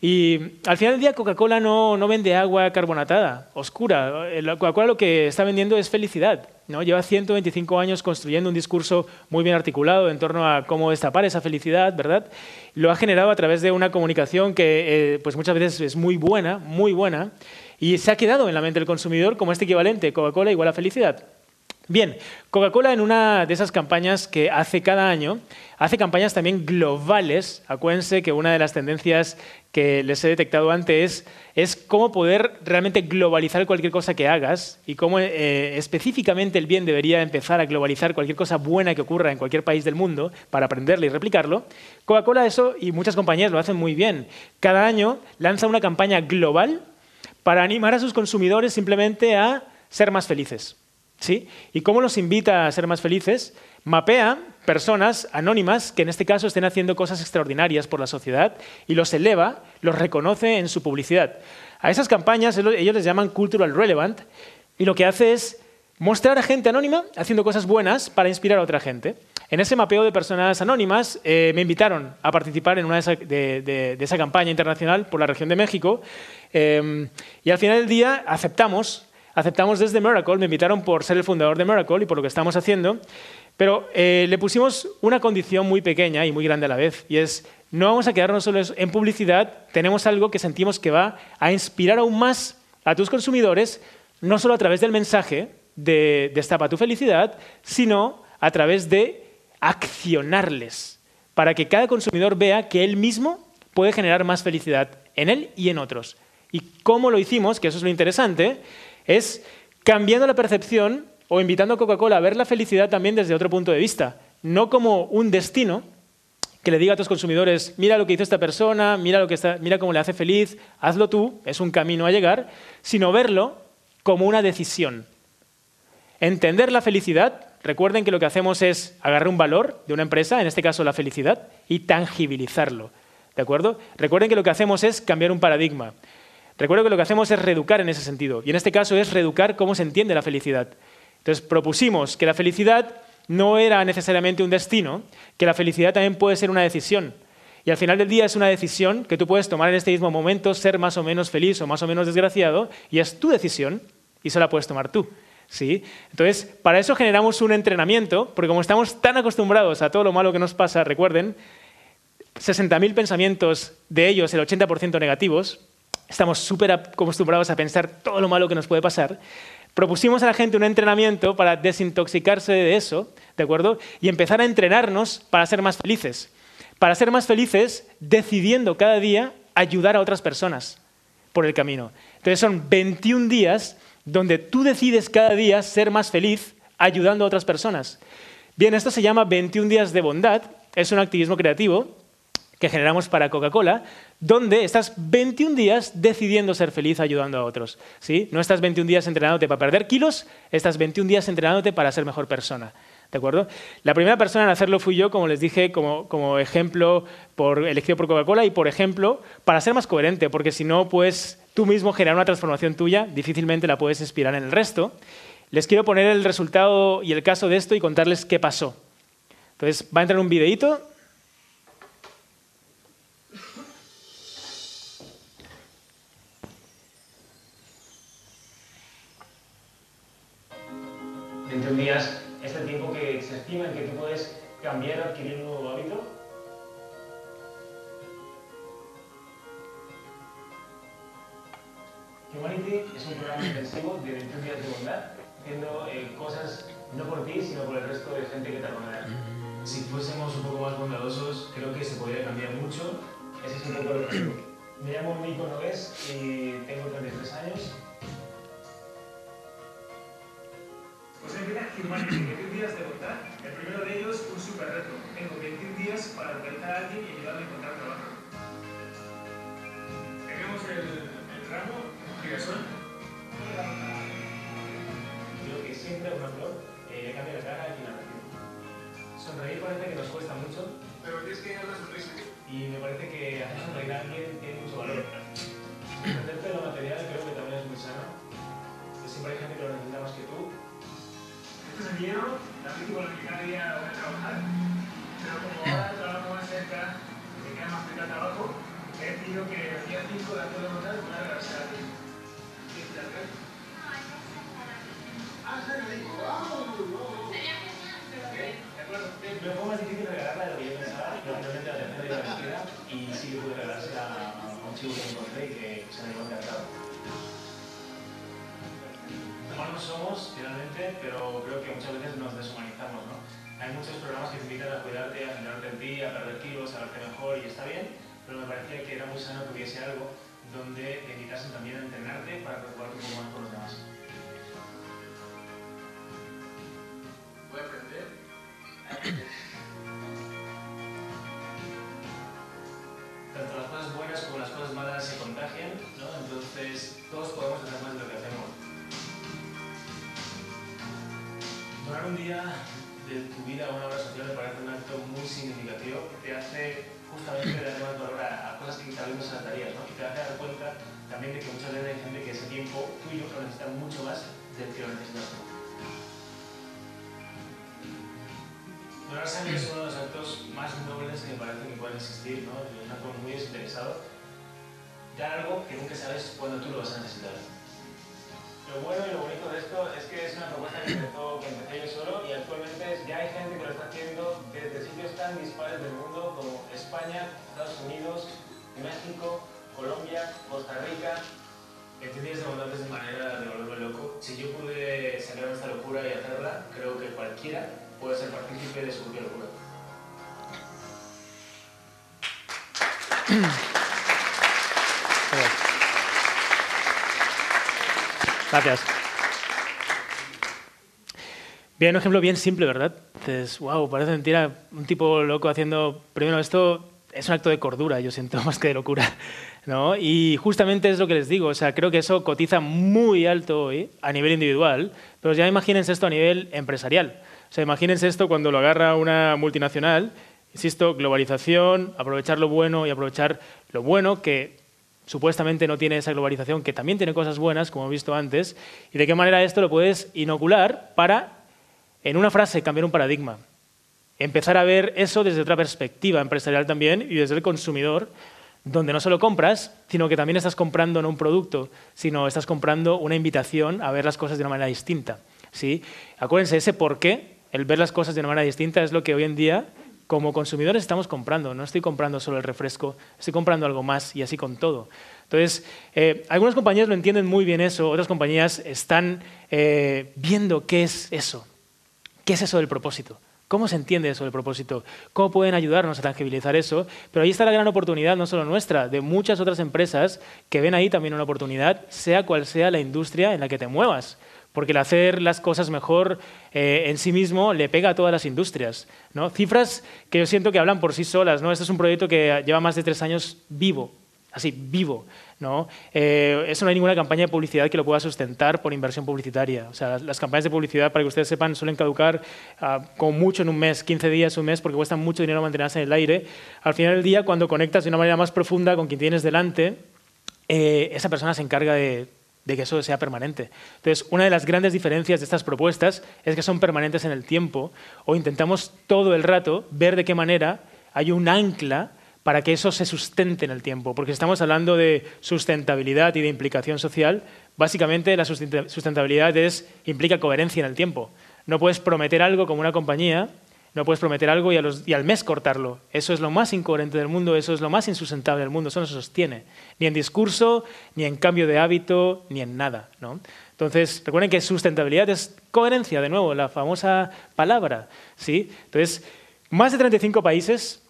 A: Y al final del día Coca-Cola no, no, vende agua carbonatada, oscura. Coca-Cola lo que está vendiendo es felicidad. ¿no? Lleva 125 años construyendo un discurso muy bien articulado en torno a cómo destapar esa felicidad, ¿verdad? Lo ha generado a través de una comunicación que eh, pues muchas veces es muy buena, muy buena, y se ha quedado en la mente del consumidor como este equivalente, Coca-Cola igual a felicidad. Bien, Coca-Cola en una de esas campañas que hace cada año, hace campañas también globales. Acuérdense que una de las tendencias que les he detectado antes es, cómo poder realmente globalizar cualquier cosa que hagas y cómo eh, específicamente el bien debería empezar a globalizar cualquier cosa buena que ocurra en cualquier país del mundo para aprenderlo y replicarlo. Coca-Cola eso y muchas compañías lo hacen muy bien. Cada año lanza una campaña global para animar a sus consumidores simplemente a ser más felices. ¿Sí? ¿Y cómo los invita a ser más felices? Mapea personas anónimas que en este caso estén haciendo cosas extraordinarias por la sociedad y los eleva, los reconoce en su publicidad. A esas campañas ellos les llaman cultural relevant y lo que hace es mostrar a gente anónima haciendo cosas buenas para inspirar a otra gente. En ese mapeo de personas anónimas eh, me invitaron a participar en una de esa, campaña internacional por la región de México eh, y al final del día aceptamos aceptamos desde Miracle, me invitaron por ser el fundador de Miracle y por lo que estamos haciendo, pero eh, le pusimos una condición muy pequeña y muy grande a la vez, y es, no vamos a quedarnos solo en publicidad, tenemos algo que sentimos que va a inspirar aún más a tus consumidores, no solo a través del mensaje de Destapa tu felicidad, sino a través de accionarles, para que cada consumidor vea que él mismo puede generar más felicidad en él y en otros. ¿Y cómo lo hicimos? Que eso es lo interesante es cambiando la percepción o invitando a Coca-Cola a ver la felicidad también desde otro punto de vista, no como un destino que le diga a tus consumidores, mira lo que hizo esta persona, mira, lo que está, mira cómo le hace feliz, hazlo tú, es un camino a llegar, sino verlo como una decisión. Entender la felicidad, recuerden que lo que hacemos es agarrar un valor de una empresa, en este caso la felicidad, y tangibilizarlo. ¿De acuerdo? Recuerden que lo que hacemos es cambiar un paradigma. Recuerdo que lo que hacemos es reeducar en ese sentido, y en este caso es reeducar cómo se entiende la felicidad. Entonces propusimos que la felicidad no era necesariamente un destino, que la felicidad también puede ser una decisión. Y al final del día es una decisión que tú puedes tomar en este mismo momento, ser más o menos feliz o más o menos desgraciado, y es tu decisión, y se la puedes tomar tú. ¿Sí? Entonces, para eso generamos un entrenamiento, porque como estamos tan acostumbrados a todo lo malo que nos pasa, recuerden, 60.000 pensamientos, de ellos el 80% negativos, estamos súper acostumbrados a pensar todo lo malo que nos puede pasar, propusimos a la gente un entrenamiento para desintoxicarse de eso, ¿de acuerdo? Y empezar a entrenarnos para ser más felices. Para ser más felices decidiendo cada día ayudar a otras personas por el camino. Entonces son 21 días donde tú decides cada día ser más feliz ayudando a otras personas. Bien, esto se llama 21 días de bondad, es un activismo creativo que generamos para Coca-Cola, donde estás 21 días decidiendo ser feliz ayudando a otros. ¿sí? No estás 21 días entrenándote para perder kilos, estás 21 días entrenándote para ser mejor persona. ¿De acuerdo? La primera persona en hacerlo fui yo, como les dije, como, como ejemplo por, elegido por Coca-Cola y por ejemplo para ser más coherente, porque si no, pues tú mismo generar una transformación tuya, difícilmente la puedes inspirar en el resto. Les quiero poner el resultado y el caso de esto y contarles qué pasó. Entonces, va a entrar un videíto
B: 21 días, este tiempo que se estima en que tú puedes cambiar, adquirir un nuevo hábito. Humanity es un programa intensivo de 21 días de bondad, haciendo eh, cosas no por ti, sino por el resto de gente que te rodea. Si fuésemos un poco más bondadosos, creo que se podría cambiar mucho. Ese es un poco el objetivo. Me llamo Nico Nogués y tengo 33 años. Pues empieza Humanity, 21 días de bondad. El primero de ellos, un super reto. Tengo 21 días para localizar a alguien y ayudarle a encontrar trabajo. Tenemos el, el ramo, girasol. Creo que siempre una flor eh, cambia la cara y la reacción. Sonreír parece que nos cuesta mucho. Pero tienes que ir a la sonrisa. Y me parece que hacer sonreír a alguien tiene mucho valor. Hacerte lo material creo que también es muy sano. Que siempre hay gente que lo necesita más que tú. This is a también con la que cada día voy a trabajar. Pero como ahora trabajo más cerca, me queda más cerca el trabajo, he decidido que el día 5 de acuerdo con tal voy a regresar a ti. ¿Quieres ir al rey? Ah, ¿sabes? ¡Vamos! De acuerdo. Me fue más difícil regalarla de lo que yo pensaba, pero finalmente la tercera iba vencida y sí que pude regalársela a un chico que encontré y que se me dio encantado. Humanos somos, finalmente, pero creo que muchas veces nos deshumanizamos, ¿no? Hay muchos programas que te invitan a cuidarte, a centrarte en ti, a perder kilos, a verte mejor y está bien, pero me parecía que era muy sano que hubiese algo donde te también a entrenarte para preocuparte un poco más por los demás. Mucho más del que lo necesitas tú. Sangre es uno de los actos más nobles que me parece que pueden existir, ¿no? Es un acto muy desinteresado. Dar algo que nunca sabes cuándo tú lo vas a necesitar. Lo bueno y lo bonito de esto es que es una propuesta que, empezó, que empecé yo solo y actualmente ya hay gente que lo está haciendo desde sitios tan dispares del mundo como España, Estados Unidos, México, Colombia, Costa Rica. Entiendes de bondades de manera de volverme loco. Si yo pude sacar esta locura y hacerla, creo que cualquiera puede ser partícipe de su propia locura.
A: Gracias. Bien, un ejemplo bien simple, ¿verdad? Dices, wow, parece mentira, un tipo loco haciendo... Primero, esto es un acto de cordura, yo siento, más que de locura. ¿No? Y justamente es lo que les digo, o sea, creo que eso cotiza muy alto hoy a nivel individual, pero ya imagínense esto a nivel empresarial. O sea, imagínense esto cuando lo agarra una multinacional, insisto, globalización, aprovechar lo bueno y aprovechar lo bueno que supuestamente no tiene esa globalización, que también tiene cosas buenas, como he visto antes, y de qué manera esto lo puedes inocular para, en una frase, cambiar un paradigma. Empezar a ver eso desde otra perspectiva empresarial también y desde el consumidor, donde no solo compras, sino que también estás comprando no un producto, sino estás comprando una invitación a ver las cosas de una manera distinta. ¿sí? Acuérdense, ese por qué, el ver las cosas de una manera distinta, es lo que hoy en día como consumidores estamos comprando. No estoy comprando solo el refresco, estoy comprando algo más y así con todo. Entonces, eh, algunas compañías lo entienden muy bien eso, otras compañías están eh, viendo qué es eso, qué es eso del propósito. ¿Cómo se entiende eso del propósito? ¿Cómo pueden ayudarnos a tangibilizar eso? Pero ahí está la gran oportunidad, no solo nuestra, de muchas otras empresas que ven ahí también una oportunidad, sea cual sea la industria en la que te muevas porque el hacer las cosas mejor eh, en sí mismo le pega a todas las industrias. ¿no? Cifras que yo siento que hablan por sí solas. ¿no? Este es un proyecto que lleva más de tres años vivo, así, vivo. ¿No? Eh, eso no hay ninguna campaña de publicidad que lo pueda sustentar por inversión publicitaria. O sea, las campañas de publicidad, para que ustedes sepan, suelen caducar uh, como mucho en un mes, 15 días, un mes, porque cuestan mucho dinero mantenerse en el aire. Al final del día, cuando conectas de una manera más profunda con quien tienes delante, eh, esa persona se encarga de de que eso sea permanente. Entonces, una de las grandes diferencias de estas propuestas es que son permanentes en el tiempo o intentamos todo el rato ver de qué manera hay un ancla para que eso se sustente en el tiempo. Porque estamos hablando de sustentabilidad y de implicación social, básicamente la sustentabilidad es, implica coherencia en el tiempo. No puedes prometer algo como una compañía no puedes prometer algo y, al mes cortarlo. Eso es lo más incoherente del mundo, eso es lo más insustentable del mundo, eso no se sostiene. Ni en discurso, ni en cambio de hábito, ni en nada. ¿no? Entonces, recuerden que sustentabilidad es coherencia, de nuevo, la famosa palabra. ¿sí? Entonces, más de 35 países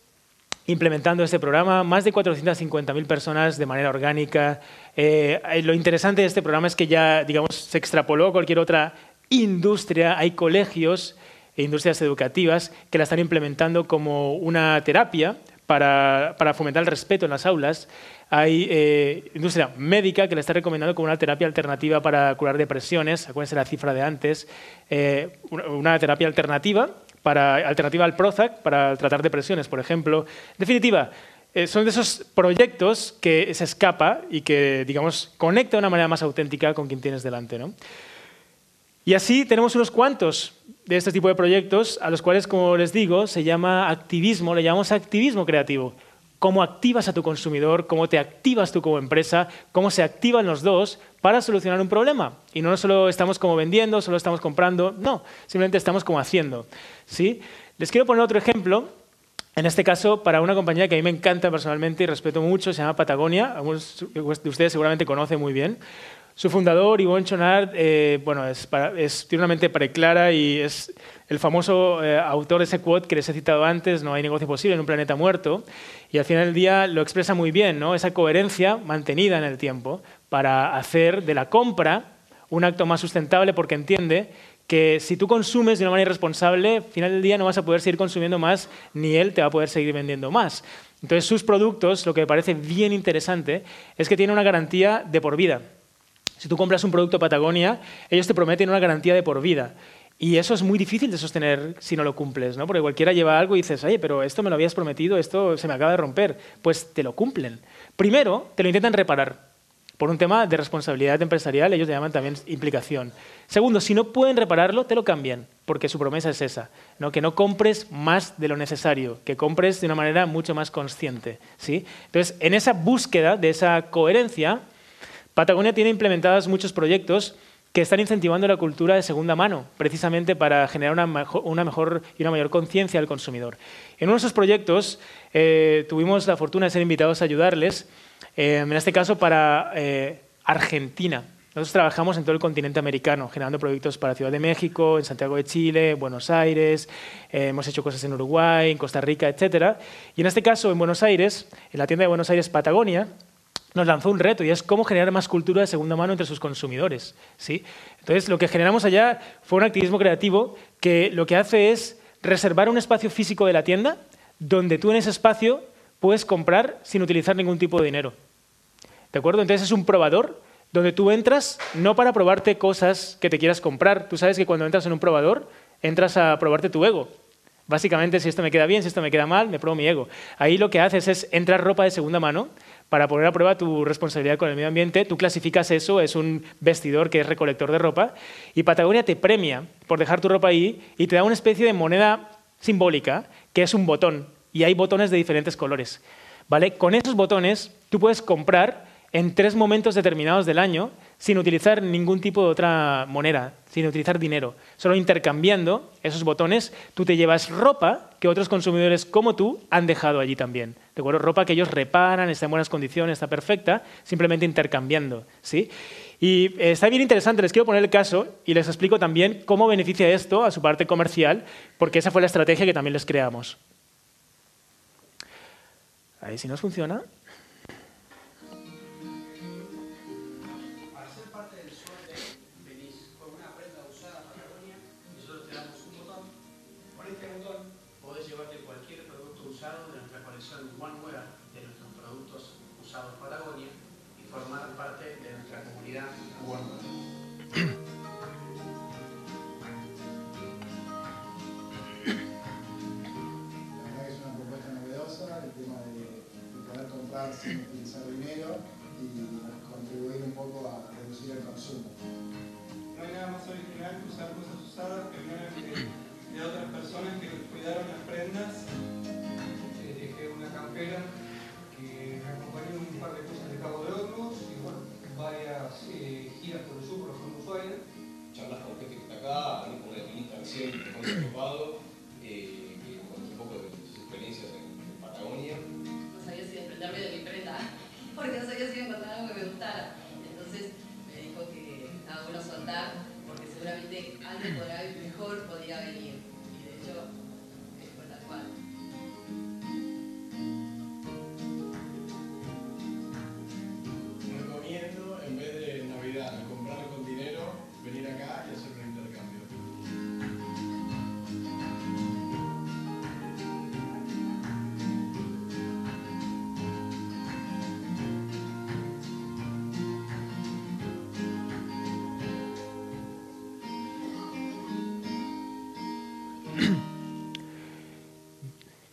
A: implementando este programa, más de 450.000 personas de manera orgánica. Eh, lo interesante de este programa es que ya, digamos, se extrapoló a cualquier otra industria, hay colegios e industrias educativas que la están implementando como una terapia para, fomentar el respeto en las aulas. Hay eh, industria médica que la está recomendando como una terapia alternativa para curar depresiones, acuérdense la cifra de antes, eh, una terapia alternativa, para, alternativa al Prozac para tratar depresiones, por ejemplo. En definitiva, eh, son de esos proyectos que se escapa y que, digamos, conecta de una manera más auténtica con quien tienes delante. ¿no? Y así tenemos unos cuantos de este tipo de proyectos a los cuales, como les digo, se llama activismo, le llamamos activismo creativo. Cómo activas a tu consumidor, cómo te activas tú como empresa, cómo se activan los dos para solucionar un problema. Y no solo estamos como vendiendo, solo estamos comprando, no, simplemente estamos como haciendo. ¿sí? Les quiero poner otro ejemplo en este caso, para una compañía que a mí me encanta personalmente y respeto mucho, se llama Patagonia, algunos de ustedes seguramente conocen muy bien. Su fundador, Yvonne Chonard, eh, bueno, es, tiene una mente preclara y es el famoso eh, autor de ese quote que les he citado antes, no hay negocio posible en un planeta muerto, y al final del día lo expresa muy bien, ¿no? esa coherencia mantenida en el tiempo para hacer de la compra un acto más sustentable porque entiende que si tú consumes de una manera irresponsable, al final del día no vas a poder seguir consumiendo más, ni él te va a poder seguir vendiendo más. Entonces sus productos, lo que me parece bien interesante, es que tienen una garantía de por vida. Si tú compras un producto Patagonia, ellos te prometen una garantía de por vida. Y eso es muy difícil de sostener si no lo cumples, ¿no? Porque cualquiera lleva algo y dices, oye, pero esto me lo habías prometido, esto se me acaba de romper. Pues te lo cumplen. Primero, te lo intentan reparar. Por un tema de responsabilidad empresarial, ellos le llaman también implicación. Segundo, si no pueden repararlo, te lo cambian, porque su promesa es esa, ¿no? que no compres más de lo necesario, que compres de una manera mucho más consciente. ¿sí? Entonces, en esa búsqueda de esa coherencia, Patagonia tiene implementados muchos proyectos que están incentivando la cultura de segunda mano, precisamente para generar una mejor, y una mayor conciencia del consumidor. En uno de esos proyectos eh, tuvimos la fortuna de ser invitados a ayudarles, eh, en este caso para eh, Argentina. Nosotros trabajamos en todo el continente americano, generando proyectos para Ciudad de México, en Santiago de Chile, Buenos Aires, hemos hecho cosas en Uruguay, en Costa Rica, etc. Y en este caso, en Buenos Aires, en la tienda de Buenos Aires Patagonia, nos lanzó un reto y es cómo generar más cultura de segunda mano entre sus consumidores. ¿sí? Entonces, lo que generamos allá fue un activismo creativo que lo que hace es reservar un espacio físico de la tienda donde tú en ese espacio puedes comprar sin utilizar ningún tipo de dinero. ¿De acuerdo? Entonces es un probador donde tú entras no para probarte cosas que te quieras comprar. Tú sabes que cuando entras en un probador, entras a probarte tu ego. Básicamente, si esto me queda bien, si esto me queda mal, me pruebo mi ego. Ahí lo que haces es entrar ropa de segunda mano para poner a prueba tu responsabilidad con el medio ambiente, tú clasificas eso, es un vestidor que es recolector de ropa, y Patagonia te premia por dejar tu ropa ahí y te da una especie de moneda simbólica, que es un botón, y hay botones de diferentes colores. ¿Vale? Con esos botones tú puedes comprar en tres momentos determinados del año sin utilizar ningún tipo de otra moneda, sin utilizar dinero. Solo intercambiando esos botones, tú te llevas ropa que otros consumidores como tú han dejado allí también. ¿De? Ropa que ellos reparan, está en buenas condiciones, está perfecta, simplemente intercambiando. ¿sí? Y eh, está bien interesante, les quiero poner el caso y les explico también cómo beneficia esto a su parte comercial, porque esa fue la estrategia que también les creamos. Ahí si nos funciona.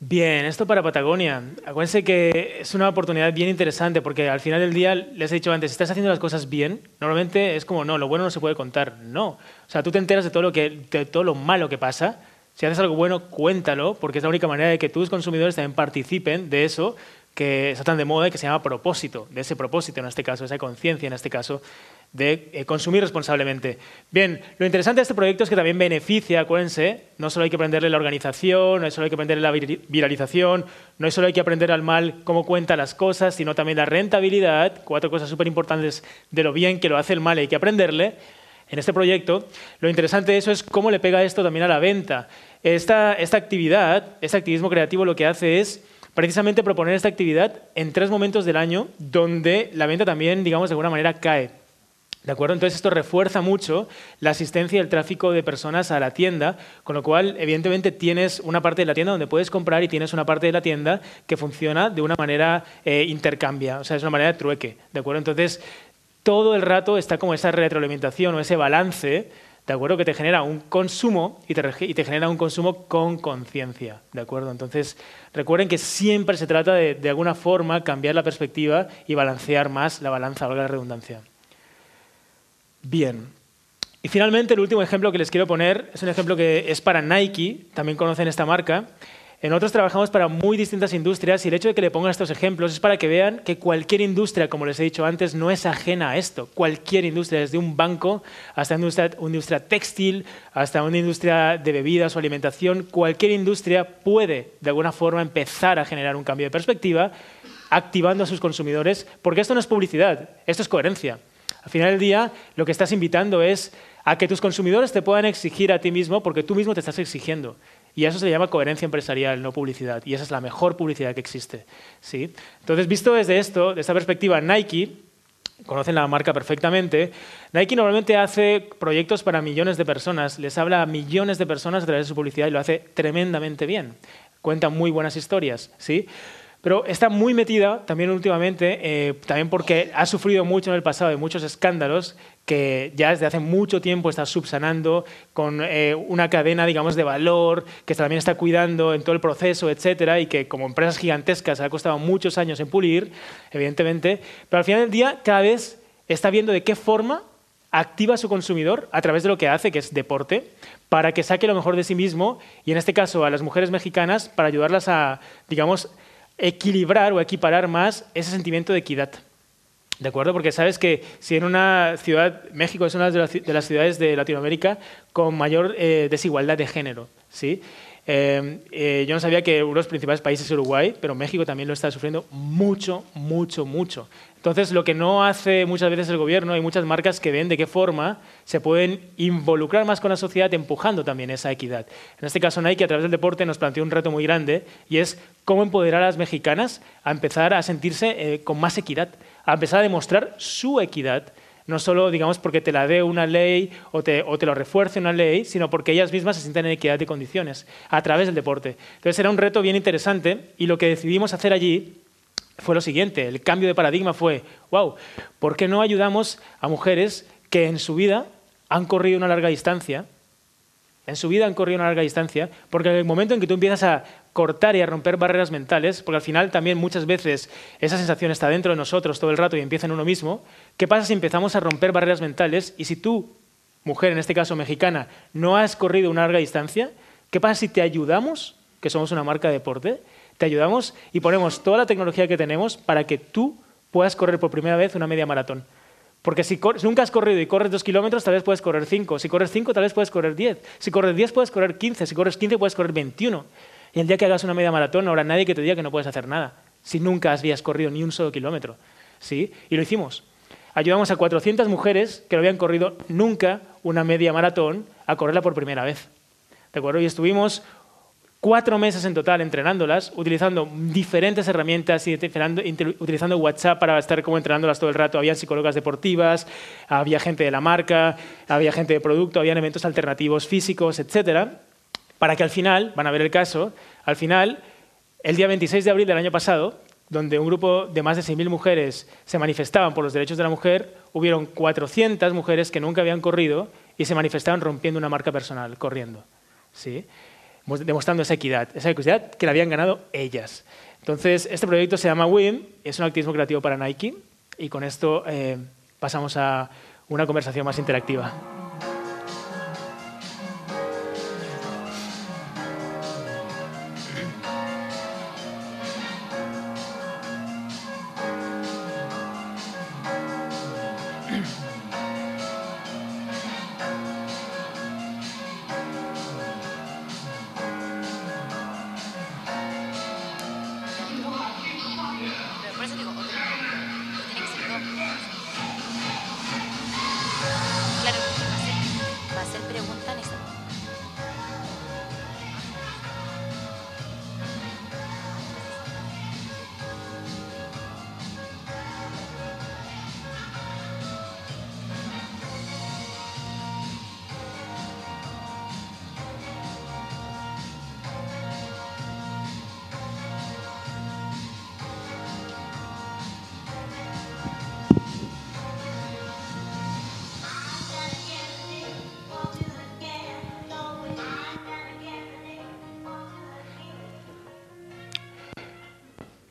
A: Bien, esto para Patagonia. Acuérdense que es una oportunidad bien interesante porque al final del día, les he dicho antes, si estás haciendo las cosas bien, normalmente es como, no, lo bueno no se puede contar. No. O sea, tú te enteras de todo lo, que, de todo lo malo que pasa. Si haces algo bueno, cuéntalo, porque es la única manera de que tus consumidores también participen de eso que está tan de moda y que se llama propósito, de ese propósito en este caso, esa conciencia en este caso, de eh, consumir responsablemente. Bien, lo interesante de este proyecto es que también beneficia, acuérdense, no solo hay que aprenderle la organización, no solo hay que aprenderle la viralización, no solo hay que aprender al mal cómo cuenta las cosas, sino también la rentabilidad, cuatro cosas súper importantes de lo bien que lo hace el mal y hay que aprenderle. En este proyecto, lo interesante de eso es cómo le pega esto también a la venta. Esta, esta actividad, este activismo creativo lo que hace es precisamente proponer esta actividad en tres momentos del año donde la venta también, digamos, de alguna manera cae. ¿De acuerdo? Entonces esto refuerza mucho la asistencia y el tráfico de personas a la tienda, con lo cual evidentemente tienes una parte de la tienda donde puedes comprar y tienes una parte de la tienda que funciona de una manera eh, intercambia, o sea, es una manera de trueque. ¿De acuerdo? Entonces todo el rato está como esa retroalimentación o ese balance ¿de acuerdo? Que te genera un consumo y te, genera un consumo con conciencia, ¿de acuerdo? Entonces, recuerden que siempre se trata de, de alguna forma, cambiar la perspectiva y balancear más la balanza, valga la redundancia. Bien. Y finalmente, el último ejemplo que les quiero poner es un ejemplo que es para Nike, también conocen esta marca, en otros trabajamos para muy distintas industrias y el hecho de que le pongan estos ejemplos es para que vean que cualquier industria, como les he dicho antes, no es ajena a esto. Cualquier industria, desde un banco hasta una industria, textil, hasta una industria de bebidas o alimentación, cualquier industria puede de alguna forma empezar a generar un cambio de perspectiva activando a sus consumidores, porque esto no es publicidad, esto es coherencia. Al final del día, lo que estás invitando es a que tus consumidores te puedan exigir a ti mismo porque tú mismo te estás exigiendo. Y eso se llama coherencia empresarial, no publicidad. Y esa es la mejor publicidad que existe. ¿sí? Entonces, visto desde esto, de esta perspectiva, Nike, conocen la marca perfectamente, Nike normalmente hace proyectos para millones de personas, les habla a millones de personas a través de su publicidad y lo hace tremendamente bien. Cuenta muy buenas historias. ¿sí? Pero está muy metida también últimamente, eh, también porque ha sufrido mucho en el pasado de muchos escándalos que ya desde hace mucho tiempo está subsanando con eh, una cadena, digamos, de valor que también está cuidando en todo el proceso, etcétera, y que como empresas gigantescas ha costado muchos años en pulir, evidentemente, pero al final del día cada vez está viendo de qué forma activa a su consumidor a través de lo que hace, que es deporte, para que saque lo mejor de sí mismo y en este caso a las mujeres mexicanas para ayudarlas a, digamos, equilibrar o equiparar más ese sentimiento de equidad. ¿De acuerdo? Porque sabes que si en una ciudad, México es una de las ciudades de Latinoamérica con mayor eh, desigualdad de género, ¿sí? Eh, eh, yo no sabía que uno de los principales países es Uruguay, pero México también lo está sufriendo mucho, mucho, mucho. Entonces, lo que no hace muchas veces el gobierno, hay muchas marcas que ven de qué forma se pueden involucrar más con la sociedad empujando también esa equidad. En este caso, Nike, a través del deporte, nos planteó un reto muy grande y es cómo empoderar a las mexicanas a empezar a sentirse eh, con más equidad, a empezar a demostrar su equidad no solo, digamos, porque te la dé una ley o te, o te lo refuerce una ley, sino porque ellas mismas se sienten en equidad de condiciones a través del deporte. Entonces era un reto bien interesante y lo que decidimos hacer allí fue lo siguiente, el cambio de paradigma fue, wow, ¿por qué no ayudamos a mujeres que en su vida han corrido una larga distancia? En su vida han corrido una larga distancia, porque en el momento en que tú empiezas a cortar y a romper barreras mentales, porque al final también muchas veces esa sensación está dentro de nosotros todo el rato y empieza en uno mismo, ¿qué pasa si empezamos a romper barreras mentales y si tú, mujer en este caso mexicana, no has corrido una larga distancia, ¿qué pasa si te ayudamos, que somos una marca de deporte, te ayudamos y ponemos toda la tecnología que tenemos para que tú puedas correr por primera vez una media maratón? Porque si, nunca has corrido y corres dos kilómetros, tal vez puedes correr cinco. Si corres cinco, tal vez puedes correr diez. Si corres diez, puedes correr quince. Si corres quince, puedes correr veintiuno. Y el día que hagas una media maratón no habrá nadie que te diga que no puedes hacer nada, si nunca habías corrido ni un solo kilómetro. ¿Sí? Y lo hicimos. Ayudamos a 400 mujeres que no habían corrido nunca una media maratón a correrla por primera vez. ¿De acuerdo? Y estuvimos cuatro meses en total entrenándolas, utilizando diferentes herramientas y utilizando WhatsApp para estar como entrenándolas todo el rato. Había psicólogas deportivas, había gente de la marca, había gente de producto, había eventos alternativos físicos, etcétera para que al final, van a ver el caso, al final, el día 26 de abril del año pasado, donde un grupo de más de 6.000 mujeres se manifestaban por los derechos de la mujer, hubieron 400 mujeres que nunca habían corrido y se manifestaban rompiendo una marca personal, corriendo. ¿Sí? Demostrando esa equidad, esa equidad que la habían ganado ellas. Entonces, este proyecto se llama WIM, es un activismo creativo para Nike y con esto eh, pasamos a una conversación más interactiva.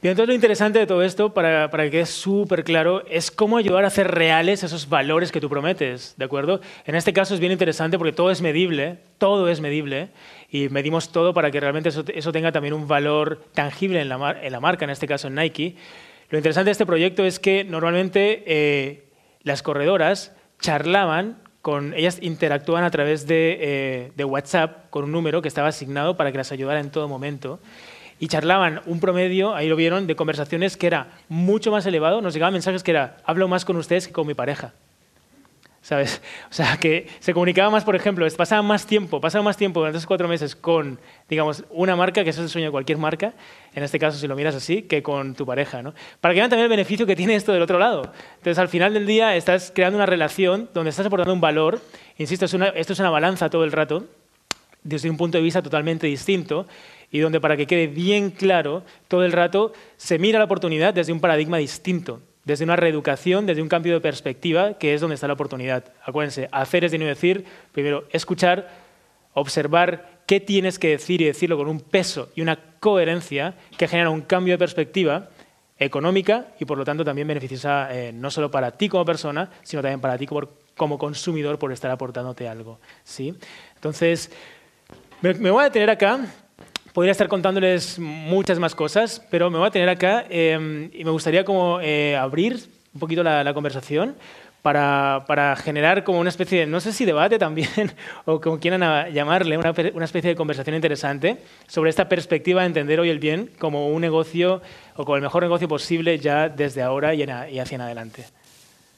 A: Y entonces lo interesante de todo esto, para, para que quede súper claro, es cómo ayudar a hacer reales esos valores que tú prometes, ¿de acuerdo? En este caso es bien interesante porque todo es medible, todo es medible, y medimos todo para que realmente eso, eso tenga también un valor tangible en la, en la, marca, en este caso en Nike. Lo interesante de este proyecto es que normalmente eh, las corredoras charlaban con, ellas interactúan a través de, eh, de WhatsApp con un número que estaba asignado para que las ayudara en todo momento y charlaban un promedio, ahí lo vieron, de conversaciones que era mucho más elevado. Nos llegaban mensajes que era, hablo más con ustedes que con mi pareja. ¿Sabes? O sea, que se comunicaba más, por ejemplo, pasaba más tiempo, pasaba más tiempo durante esos cuatro meses con, digamos, una marca, que eso es el sueño de cualquier marca, en este caso si lo miras así, que con tu pareja, ¿no? Para que vean también el beneficio que tiene esto del otro lado. Entonces, al final del día estás creando una relación donde estás aportando un valor, insisto, es una, esto es una balanza todo el rato, desde un punto de vista totalmente distinto, y donde para que quede bien claro, todo el rato se mira la oportunidad desde un paradigma distinto, desde una reeducación, desde un cambio de perspectiva, que es donde está la oportunidad. Acuérdense, hacer es de no decir, primero escuchar, observar qué tienes que decir y decirlo con un peso y una coherencia que genera un cambio de perspectiva económica y por lo tanto también beneficiosa eh, no solo para ti como persona, sino también para ti como, consumidor por estar aportándote algo. ¿sí? Entonces, me, me voy a detener acá Podría estar contándoles muchas más cosas, pero me voy a tener acá eh, y me gustaría como eh, abrir un poquito la, la conversación para, para, generar como una especie de, no sé si debate también, o como quieran llamarle, una, una, especie de conversación interesante sobre esta perspectiva de entender hoy el bien como un negocio o como el mejor negocio posible ya desde ahora y, en, y hacia en adelante.